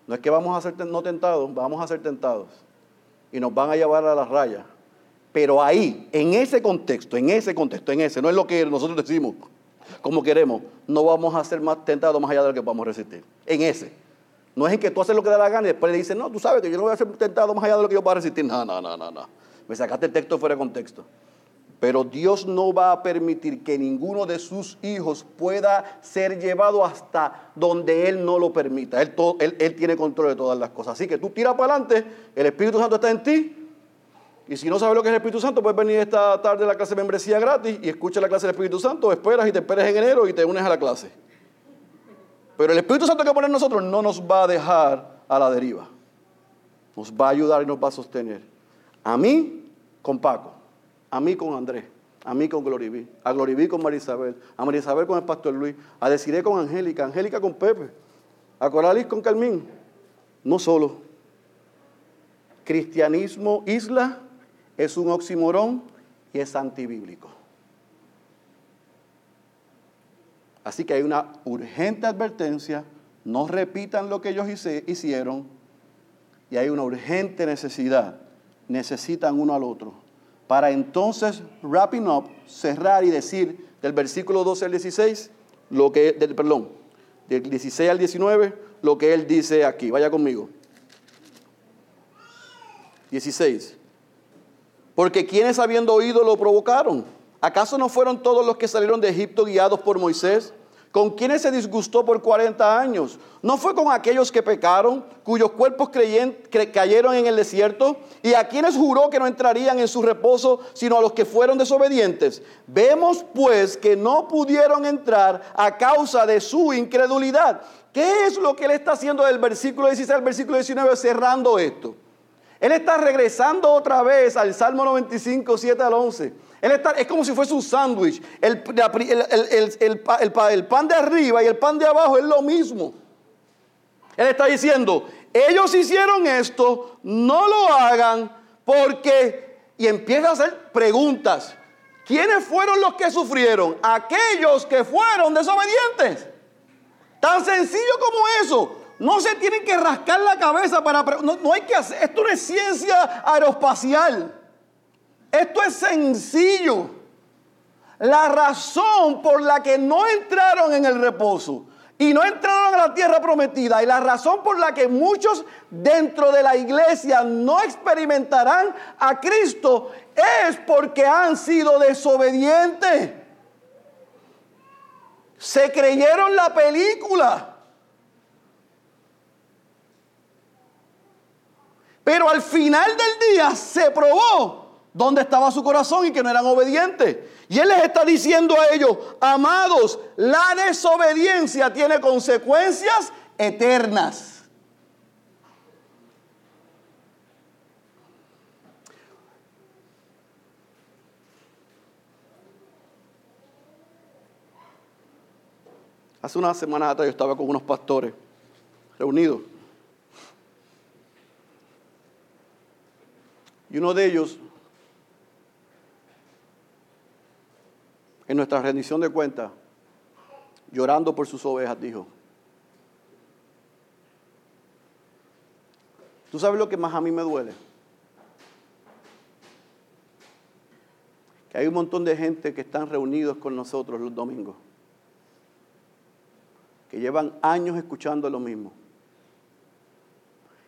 No es que vamos a ser no tentados, vamos a ser tentados. Y nos van a llevar a la raya. Pero ahí, en ese contexto, en ese contexto, en ese, no es lo que nosotros decimos como queremos, no vamos a ser más tentados más allá de lo que podamos resistir. En ese. No es en que tú haces lo que da la gana y después le dices, no, tú sabes que yo no voy a ser tentado más allá de lo que yo pueda resistir. No, no, no, no, no. Me sacaste el texto fuera de contexto. Pero Dios no va a permitir que ninguno de sus hijos pueda ser llevado hasta donde Él no lo permita. Él, tiene control de todas las cosas. Así que tú tiras para adelante, el Espíritu Santo está en ti. Y si no sabes lo que es el Espíritu Santo, puedes venir esta tarde a la clase de membresía gratis y escucha la clase del Espíritu Santo, esperas y te esperas en enero y te unes a la clase. Pero el Espíritu Santo que pone en nosotros no nos va a dejar a la deriva. Nos va a ayudar y nos va a sostener. A mí con Paco, a mí con Andrés, a mí con Gloriví, a Gloriví con María Isabel, a María Isabel con el Pastor Luis, a Desiree con Angélica, Angélica con Pepe, a Coralis con Carmín. No solo. Cristianismo isla es un oximorón y es antibíblico. Así que hay una urgente advertencia, no repitan lo que ellos hicieron y hay una urgente necesidad, necesitan uno al otro. Para entonces, wrapping up, cerrar y decir del versículo 12 al 16, lo que, del, perdón, del 16 al 19, lo que él dice aquí. Vaya conmigo. 16. Porque quienes habiendo oído lo provocaron. ¿Acaso no fueron todos los que salieron de Egipto guiados por Moisés? ¿Con quienes se disgustó por 40 años? ¿No fue con aquellos que pecaron, cuyos cuerpos cayeron en el desierto? ¿Y a quienes juró que no entrarían en su reposo, sino a los que fueron desobedientes? Vemos pues que no pudieron entrar a causa de su incredulidad. ¿Qué es lo que él está haciendo del versículo 16 al versículo 19 cerrando esto? Él está regresando otra vez al Salmo 95, 7 al 11 es como si fuese un sándwich. El, el, pan de arriba y el pan de abajo es lo mismo. Él está diciendo, ellos hicieron esto, no lo hagan porque... Y empieza a hacer preguntas. ¿Quiénes fueron los que sufrieron? Aquellos que fueron desobedientes. Tan sencillo como eso. No se tienen que rascar la cabeza para... No, no hay que hacer... Esto no es ciencia aeroespacial. Esto es sencillo. La razón por la que no entraron en el reposo y no entraron a la tierra prometida y la razón por la que muchos dentro de la iglesia no experimentarán a Cristo es porque han sido desobedientes. Se creyeron la película. Pero al final del día se probó dónde estaba su corazón y que no eran obedientes. Y Él les está diciendo a ellos, amados, la desobediencia tiene consecuencias eternas. Hace una semana atrás yo estaba con unos pastores reunidos. Y uno de ellos en nuestra rendición de cuentas, llorando por sus ovejas, dijo, ¿tú sabes lo que más a mí me duele? Que hay un montón de gente que están reunidos con nosotros los domingos, que llevan años escuchando lo mismo,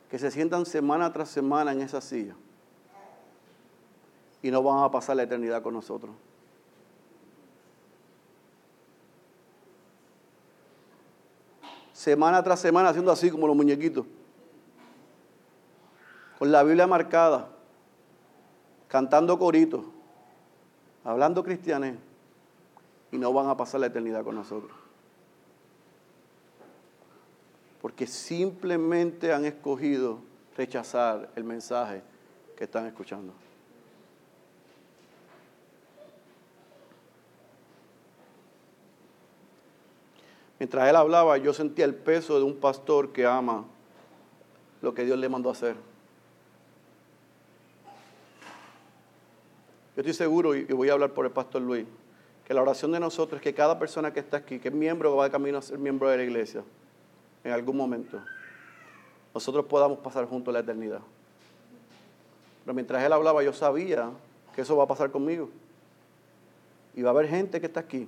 que se sientan semana tras semana en esa silla y no van a pasar la eternidad con nosotros. Semana tras semana haciendo así como los muñequitos. Con la Biblia marcada, cantando coritos, hablando cristianes, y no van a pasar la eternidad con nosotros. Porque simplemente han escogido rechazar el mensaje que están escuchando. Mientras él hablaba, yo sentía el peso de un pastor que ama lo que Dios le mandó a hacer. Yo estoy seguro, y voy a hablar por el pastor Luis, que la oración de nosotros es que cada persona que está aquí, que es miembro va de camino a ser miembro de la iglesia, en algún momento, nosotros podamos pasar juntos la eternidad. Pero mientras él hablaba, yo sabía que eso va a pasar conmigo. Y va a haber gente que está aquí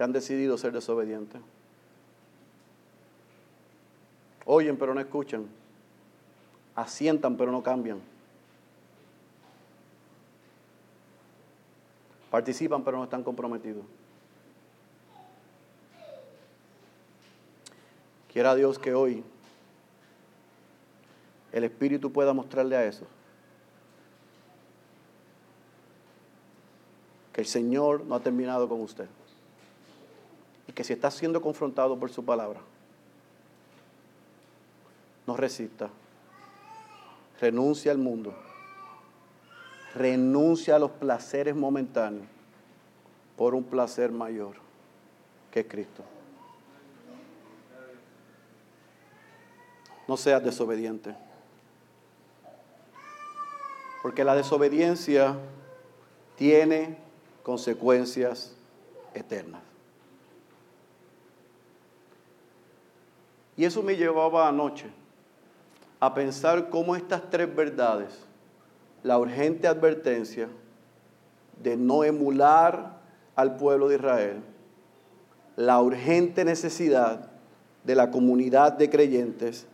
que han decidido ser desobedientes. Oyen pero no escuchan. Asientan pero no cambian. Participan pero no están comprometidos. Quiera Dios que hoy el Espíritu pueda mostrarle a eso. Que el Señor no ha terminado con usted. Y que si está siendo confrontado por su palabra, no resista. Renuncia al mundo. Renuncia a los placeres momentáneos por un placer mayor que Cristo. No seas desobediente. Porque la desobediencia tiene consecuencias eternas. Y eso me llevaba anoche a pensar cómo estas tres verdades, la urgente advertencia de no emular al pueblo de Israel, la urgente necesidad de la comunidad de creyentes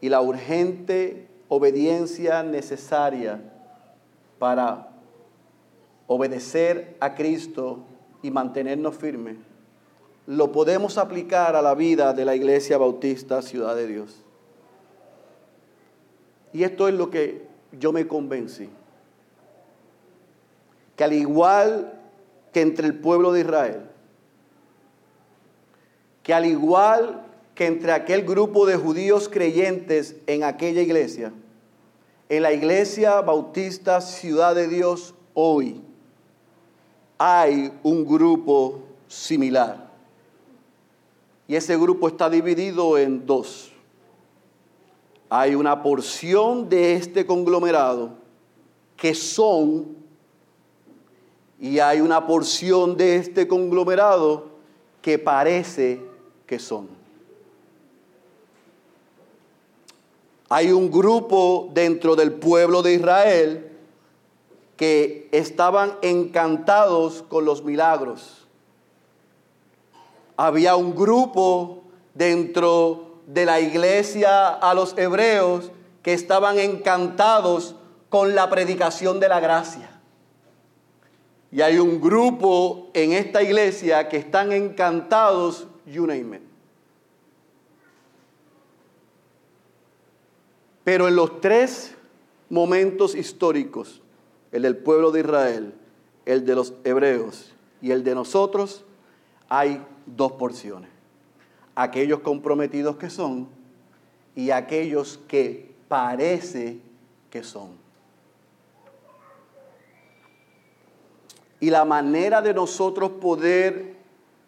y la urgente obediencia necesaria para obedecer a Cristo y mantenernos firmes, lo podemos aplicar a la vida de la Iglesia Bautista Ciudad de Dios. Y esto es lo que yo me convencí. Que al igual que entre el pueblo de Israel, que al igual que entre aquel grupo de judíos creyentes en aquella iglesia, en la iglesia bautista Ciudad de Dios hoy hay un grupo similar. Y ese grupo está dividido en dos. Hay una porción de este conglomerado que son y hay una porción de este conglomerado que parece que son. Hay un grupo dentro del pueblo de Israel que estaban encantados con los milagros. Había un grupo dentro de la iglesia a los hebreos que estaban encantados con la predicación de la gracia. Y hay un grupo en esta iglesia que están encantados, you name Pero en los tres momentos históricos, el del pueblo de Israel, el de los hebreos y el de nosotros, hay dos porciones. Aquellos comprometidos que son y aquellos que parece que son. Y la manera de nosotros poder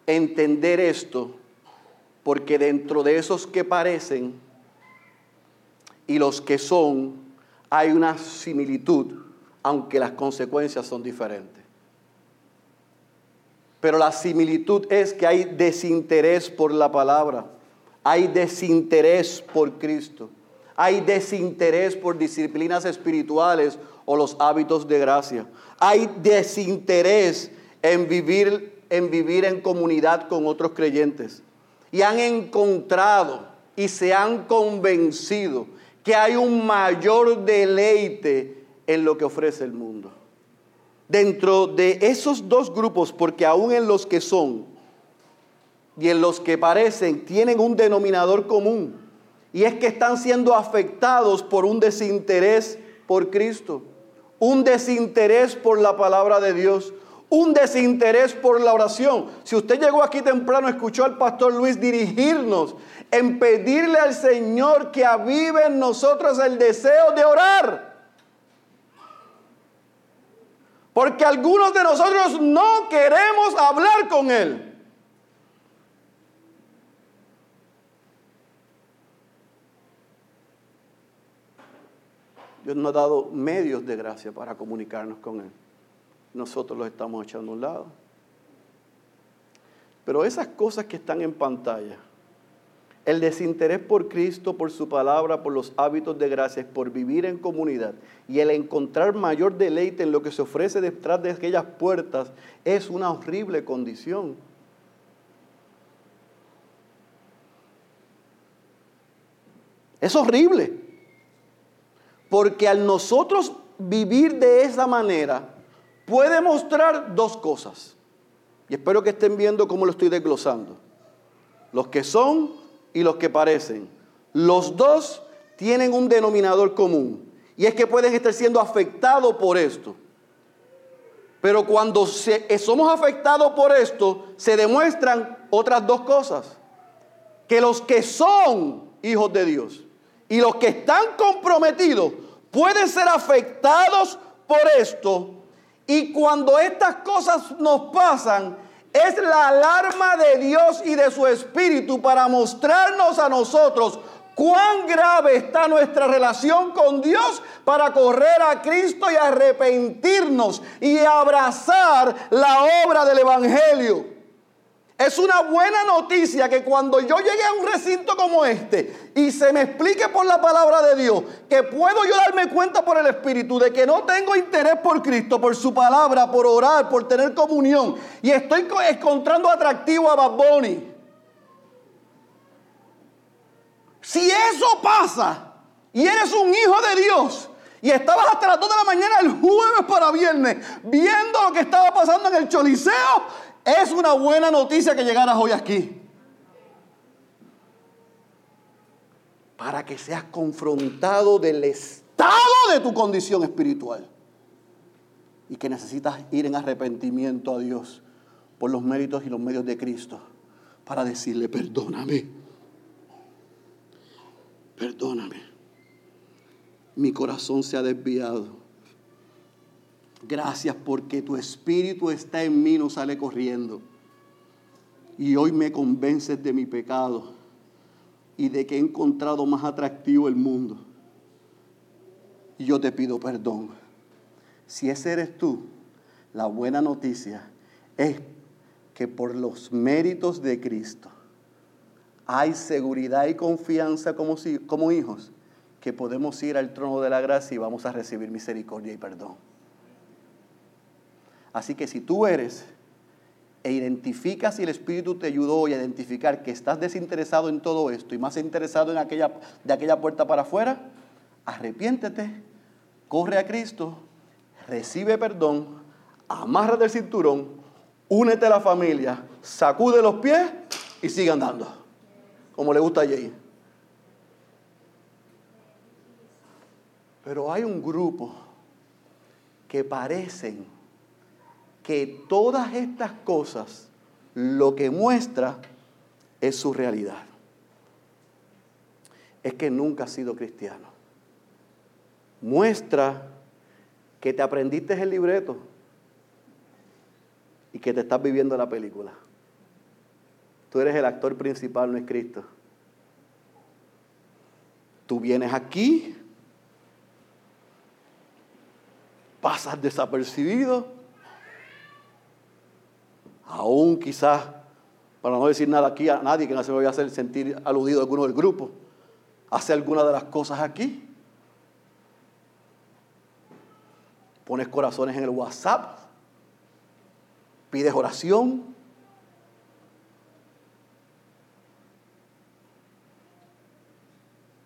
entender esto, porque dentro de esos que parecen, y los que son, hay una similitud, aunque las consecuencias son diferentes. Pero la similitud es que hay desinterés por la palabra, hay desinterés por Cristo, hay desinterés por disciplinas espirituales o los hábitos de gracia, hay desinterés en vivir en comunidad con otros creyentes. Y han encontrado y se han convencido que hay un mayor deleite en lo que ofrece el mundo. Dentro de esos dos grupos, porque aún en los que son y en los que parecen, tienen un denominador común. Y es que están siendo afectados por un desinterés por Cristo, un desinterés por la palabra de Dios, un desinterés por la oración. Si usted llegó aquí temprano, escuchó al pastor Luis dirigirnos en pedirle al Señor que avive en nosotros el deseo de orar. Porque algunos de nosotros no queremos hablar con Él. Dios nos ha dado medios de gracia para comunicarnos con Él. Nosotros los estamos echando a un lado. Pero esas cosas que están en pantalla, el desinterés por Cristo, por su palabra, por los hábitos de gracia, por vivir en comunidad y el encontrar mayor deleite en lo que se ofrece detrás de aquellas puertas es una horrible condición. Es horrible. Porque al nosotros vivir de esa manera, puede mostrar dos cosas. Y espero que estén viendo cómo lo estoy desglosando. Los que son y los que parecen. Los dos tienen un denominador común. Y es que pueden estar siendo afectados por esto. Pero cuando somos afectados por esto, se demuestran otras dos cosas. Que los que son hijos de Dios y los que están comprometidos pueden ser afectados por esto. Y cuando estas cosas nos pasan, es la alarma de Dios y de su Espíritu para mostrarnos a nosotros cuán grave está nuestra relación con Dios para correr a Cristo y arrepentirnos y abrazar la obra del Evangelio. Es una buena noticia que cuando yo llegue a un recinto como este y se me explique por la palabra de Dios que puedo yo darme cuenta por el Espíritu de que no tengo interés por Cristo, por su palabra, por orar, por tener comunión y estoy encontrando atractivo a Bad Si eso pasa y eres un hijo de Dios, y estabas hasta las 2 de la mañana el jueves para viernes viendo lo que estaba pasando en el Choliseo, es una buena noticia que llegaras hoy aquí. Para que seas confrontado del estado de tu condición espiritual. Y que necesitas ir en arrepentimiento a Dios por los méritos y los medios de Cristo. Para decirle, perdóname. Perdóname. Mi corazón se ha desviado Gracias porque tu espíritu está en mí, no sale corriendo. Y hoy me convences de mi pecado y de que he encontrado más atractivo el mundo. Y yo te pido perdón. Si ese eres tú, la buena noticia es que por los méritos de Cristo hay seguridad y confianza como, como hijos que podemos ir al trono de la gracia y vamos a recibir misericordia y perdón. Así que si tú eres e identificas si el Espíritu te ayudó a identificar que estás desinteresado en todo esto y más interesado en aquella, de aquella puerta para afuera, arrepiéntete, corre a Cristo, recibe perdón, amarra del cinturón, únete a la familia, sacude los pies y sigue andando, como le gusta a Jay. Pero hay un grupo que parecen que todas estas cosas lo que muestra es su realidad. Es que nunca has sido cristiano. Muestra que te aprendiste el libreto y que te estás viviendo la película. Tú eres el actor principal, no es Cristo. Tú vienes aquí, pasas desapercibido aún quizás, para no decir nada aquí a nadie que no se me vaya a hacer sentir aludido a alguno del grupo, hace alguna de las cosas aquí. Pones corazones en el WhatsApp, pides oración.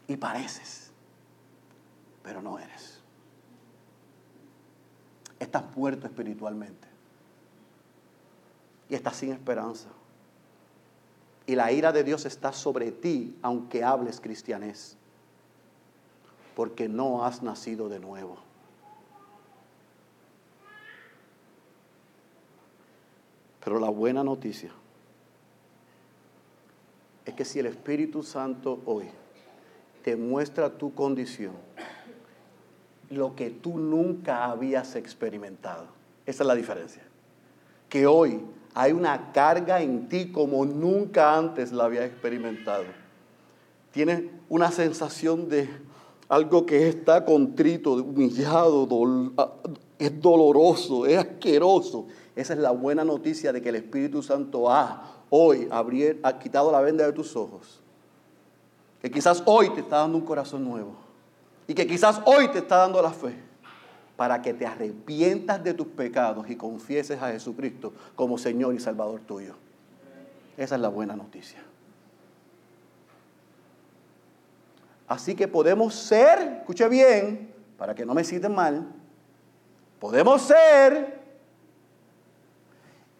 Y pareces, pero no eres. Estás muerto espiritualmente y estás sin esperanza. Y la ira de Dios está sobre ti, aunque hables cristianés, porque no has nacido de nuevo. Pero la buena noticia es que si el Espíritu Santo hoy te muestra tu condición, lo que tú nunca habías experimentado, esa es la diferencia. Que hoy hay una carga en ti como nunca antes la había experimentado. Tienes una sensación de algo que está contrito, humillado, ah, es doloroso, es asqueroso. Esa es la buena noticia de que el Espíritu Santo ha hoy ha quitado la venda de tus ojos. Que quizás hoy te está dando un corazón nuevo. Y que quizás hoy te está dando la fe para que te arrepientas de tus pecados y confieses a Jesucristo como Señor y Salvador tuyo. Esa es la buena noticia. Así que podemos ser, escuche bien, para que no me citen mal, podemos ser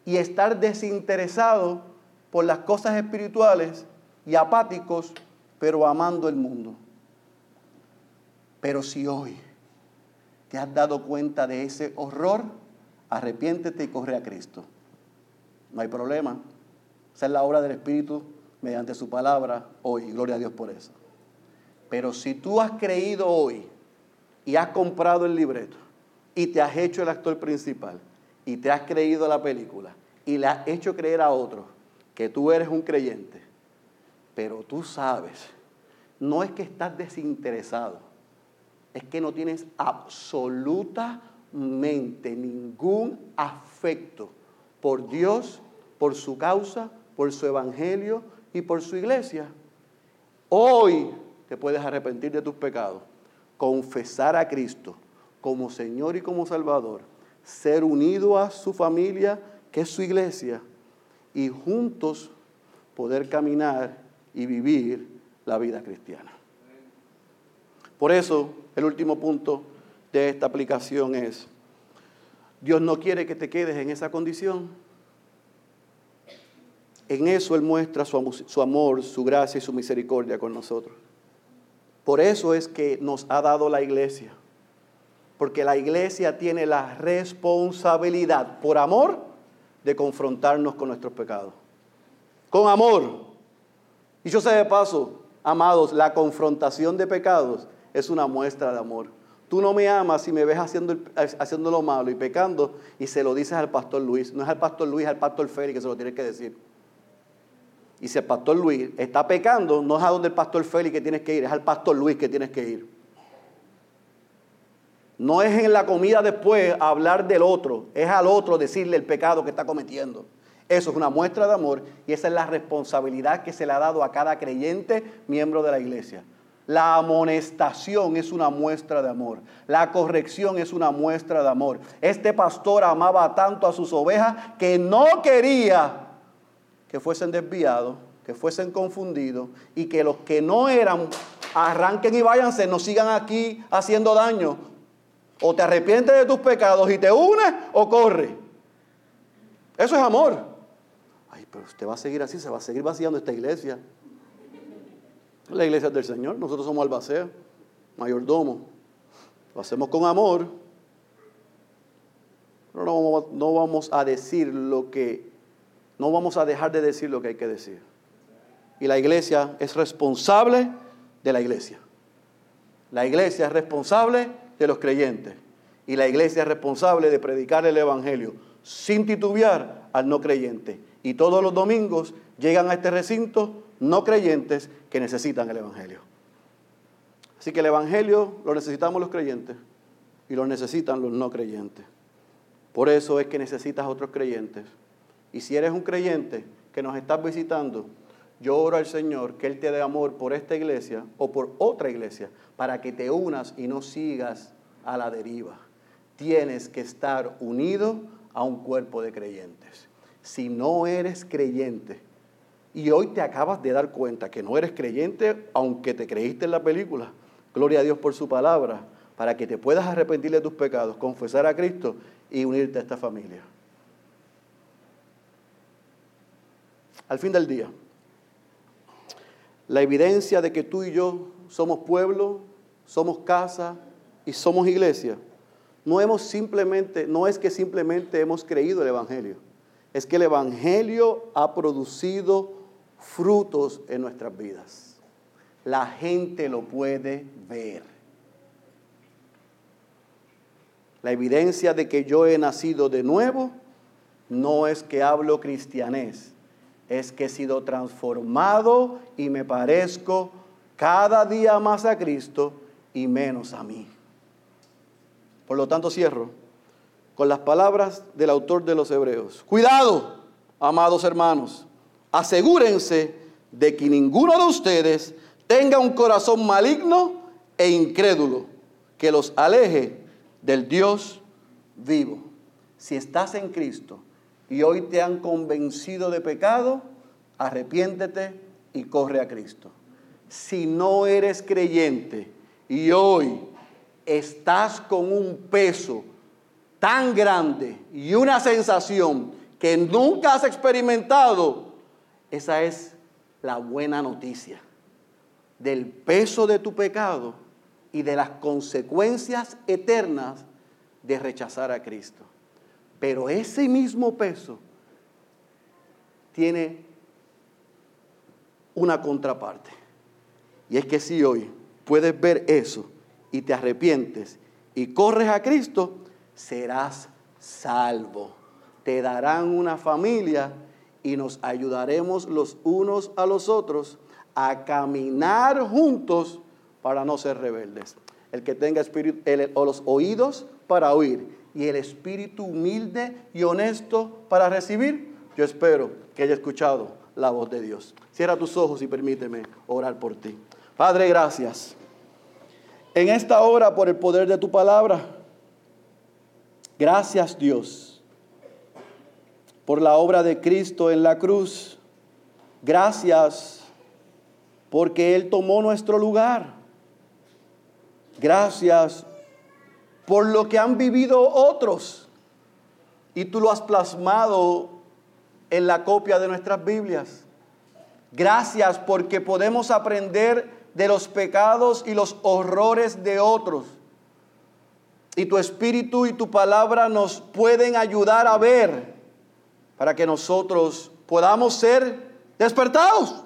y estar desinteresados por las cosas espirituales y apáticos, pero amando el mundo. Pero si hoy te has dado cuenta de ese horror, arrepiéntete y corre a Cristo. No hay problema. Esa es la obra del Espíritu mediante su palabra hoy. Gloria a Dios por eso. Pero si tú has creído hoy y has comprado el libreto y te has hecho el actor principal y te has creído la película y le has hecho creer a otros que tú eres un creyente, pero tú sabes, no es que estás desinteresado, es que no tienes absolutamente ningún afecto por Dios, por su causa, por su evangelio y por su iglesia. Hoy te puedes arrepentir de tus pecados, confesar a Cristo como Señor y como Salvador, ser unido a su familia, que es su iglesia, y juntos poder caminar y vivir la vida cristiana. Por eso, el último punto de esta aplicación es, Dios no quiere que te quedes en esa condición. En eso Él muestra su, amor, su gracia y su misericordia con nosotros. Por eso es que nos ha dado la iglesia. Porque la iglesia tiene la responsabilidad, por amor, de confrontarnos con nuestros pecados. Con amor. Y yo sé de paso, amados, la confrontación de pecados es una muestra de amor. Tú no me amas si me ves haciendo, haciendo lo malo y pecando y se lo dices al pastor Luis. No es al pastor Luis, es al pastor Félix que se lo tienes que decir. Y si el pastor Luis está pecando, no es a donde el pastor Félix que tienes que ir, es al pastor Luis que tienes que ir. No es en la comida después hablar del otro, es al otro decirle el pecado que está cometiendo. Eso es una muestra de amor y esa es la responsabilidad que se le ha dado a cada creyente miembro de la iglesia. La amonestación es una muestra de amor. La corrección es una muestra de amor. Este pastor amaba tanto a sus ovejas que no quería que fuesen desviados, que fuesen confundidos y que los que no eran arranquen y váyanse, no sigan aquí haciendo daño. O te arrepientes de tus pecados y te unes o corre. Eso es amor. Ay, pero usted va a seguir así, se va a seguir vaciando esta iglesia. La iglesia es del Señor, nosotros somos albacea, mayordomo. Lo hacemos con amor. Pero no vamos a decir lo que no vamos a dejar de decir lo que hay que decir. Y la iglesia es responsable de la iglesia. La iglesia es responsable de los creyentes. Y la iglesia es responsable de predicar el Evangelio sin titubear al no creyente. Y todos los domingos llegan a este recinto no creyentes que necesitan el Evangelio. Así que el Evangelio lo necesitamos los creyentes y lo necesitan los no creyentes. Por eso es que necesitas otros creyentes y si eres un creyente que nos estás visitando, yo oro al Señor que Él te dé amor por esta iglesia o por otra iglesia para que te unas y no sigas a la deriva. Tienes que estar unido a un cuerpo de creyentes. Si no eres creyente y hoy te acabas de dar cuenta que no eres creyente, aunque te creíste en la película, gloria a Dios por su palabra, para que te puedas arrepentir de tus pecados, confesar a Cristo y unirte a esta familia. al fin del día, la evidencia de que tú y yo somos pueblo, somos casa y somos iglesia, no hemos simplemente, no es que simplemente hemos creído el Evangelio, es que el Evangelio ha producido frutos en nuestras vidas. La gente lo puede ver. La evidencia de que yo he nacido de nuevo no es que hablo cristianés, es que he sido transformado y me parezco cada día más a Cristo y menos a mí. Por lo tanto, cierro con las palabras del autor de los Hebreos. Cuidado, amados hermanos, asegúrense de que ninguno de ustedes tenga un corazón maligno e incrédulo que los aleje del Dios vivo. Si estás en Cristo y hoy te han convencido de pecado, arrepiéntete y corre a Cristo. Si no eres creyente y hoy estás con un peso tan grande y una sensación que nunca has experimentado, esa es la buena noticia del peso de tu pecado y de las consecuencias eternas de rechazar a Cristo. Pero ese mismo peso tiene una contraparte. Y es que si hoy puedes ver eso y te arrepientes y corres a Cristo, serás salvo. Te darán una familia y nos ayudaremos los unos a los otros a caminar juntos para no ser rebeldes. El que tenga espíritu, o los oídos para oír y el espíritu humilde y honesto para recibir, yo espero que haya escuchado la voz de Dios. Cierra tus ojos y permíteme orar por ti. Padre, gracias. En esta hora, por el poder de tu palabra, gracias Dios por la obra de Cristo en la cruz. Gracias porque Él tomó nuestro lugar. Gracias por lo que han vivido otros y tú lo has plasmado en la copia de nuestras Biblias. Gracias porque podemos aprender de los pecados y los horrores de otros. Y tu espíritu y tu palabra nos pueden ayudar a ver para que nosotros podamos ser despertados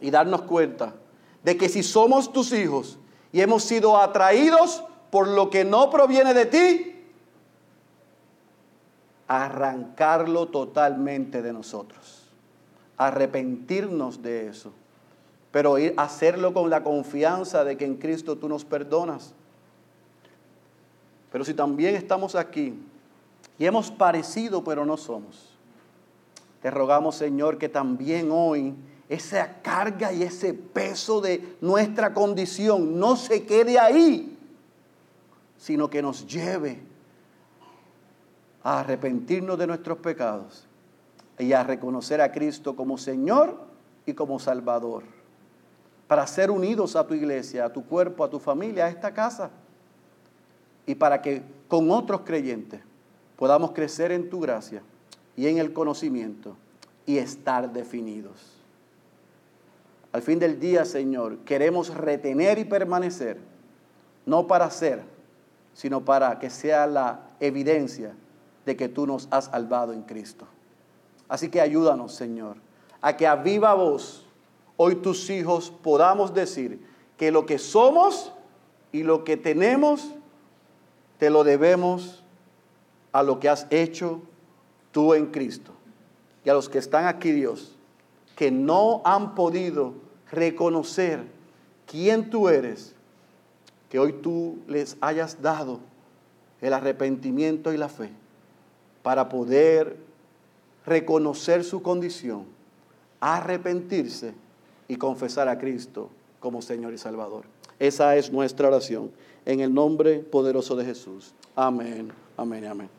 y darnos cuenta de que si somos tus hijos y hemos sido atraídos por lo que no proviene de ti, arrancarlo totalmente de nosotros, arrepentirnos de eso, pero ir, hacerlo con la confianza de que en Cristo tú nos perdonas. Pero si también estamos aquí y hemos parecido pero no somos, te rogamos Señor que también hoy esa carga y ese peso de nuestra condición no se quede ahí, sino que nos lleve a arrepentirnos de nuestros pecados y a reconocer a Cristo como Señor y como Salvador, para ser unidos a tu iglesia, a tu cuerpo, a tu familia, a esta casa, y para que con otros creyentes podamos crecer en tu gracia y en el conocimiento y estar definidos. Al fin del día, Señor, queremos retener y permanecer, no para ser, sino para que sea la evidencia de que tú nos has salvado en Cristo. Así que ayúdanos, Señor, a que a viva voz hoy tus hijos podamos decir que lo que somos y lo que tenemos te lo debemos a lo que has hecho tú en Cristo. Y a los que están aquí, Dios, que no han podido reconocer quién tú eres, que hoy tú les hayas dado el arrepentimiento y la fe para poder reconocer su condición, arrepentirse y confesar a Cristo como Señor y Salvador. Esa es nuestra oración. En el nombre poderoso de Jesús. Amén, amén, amén.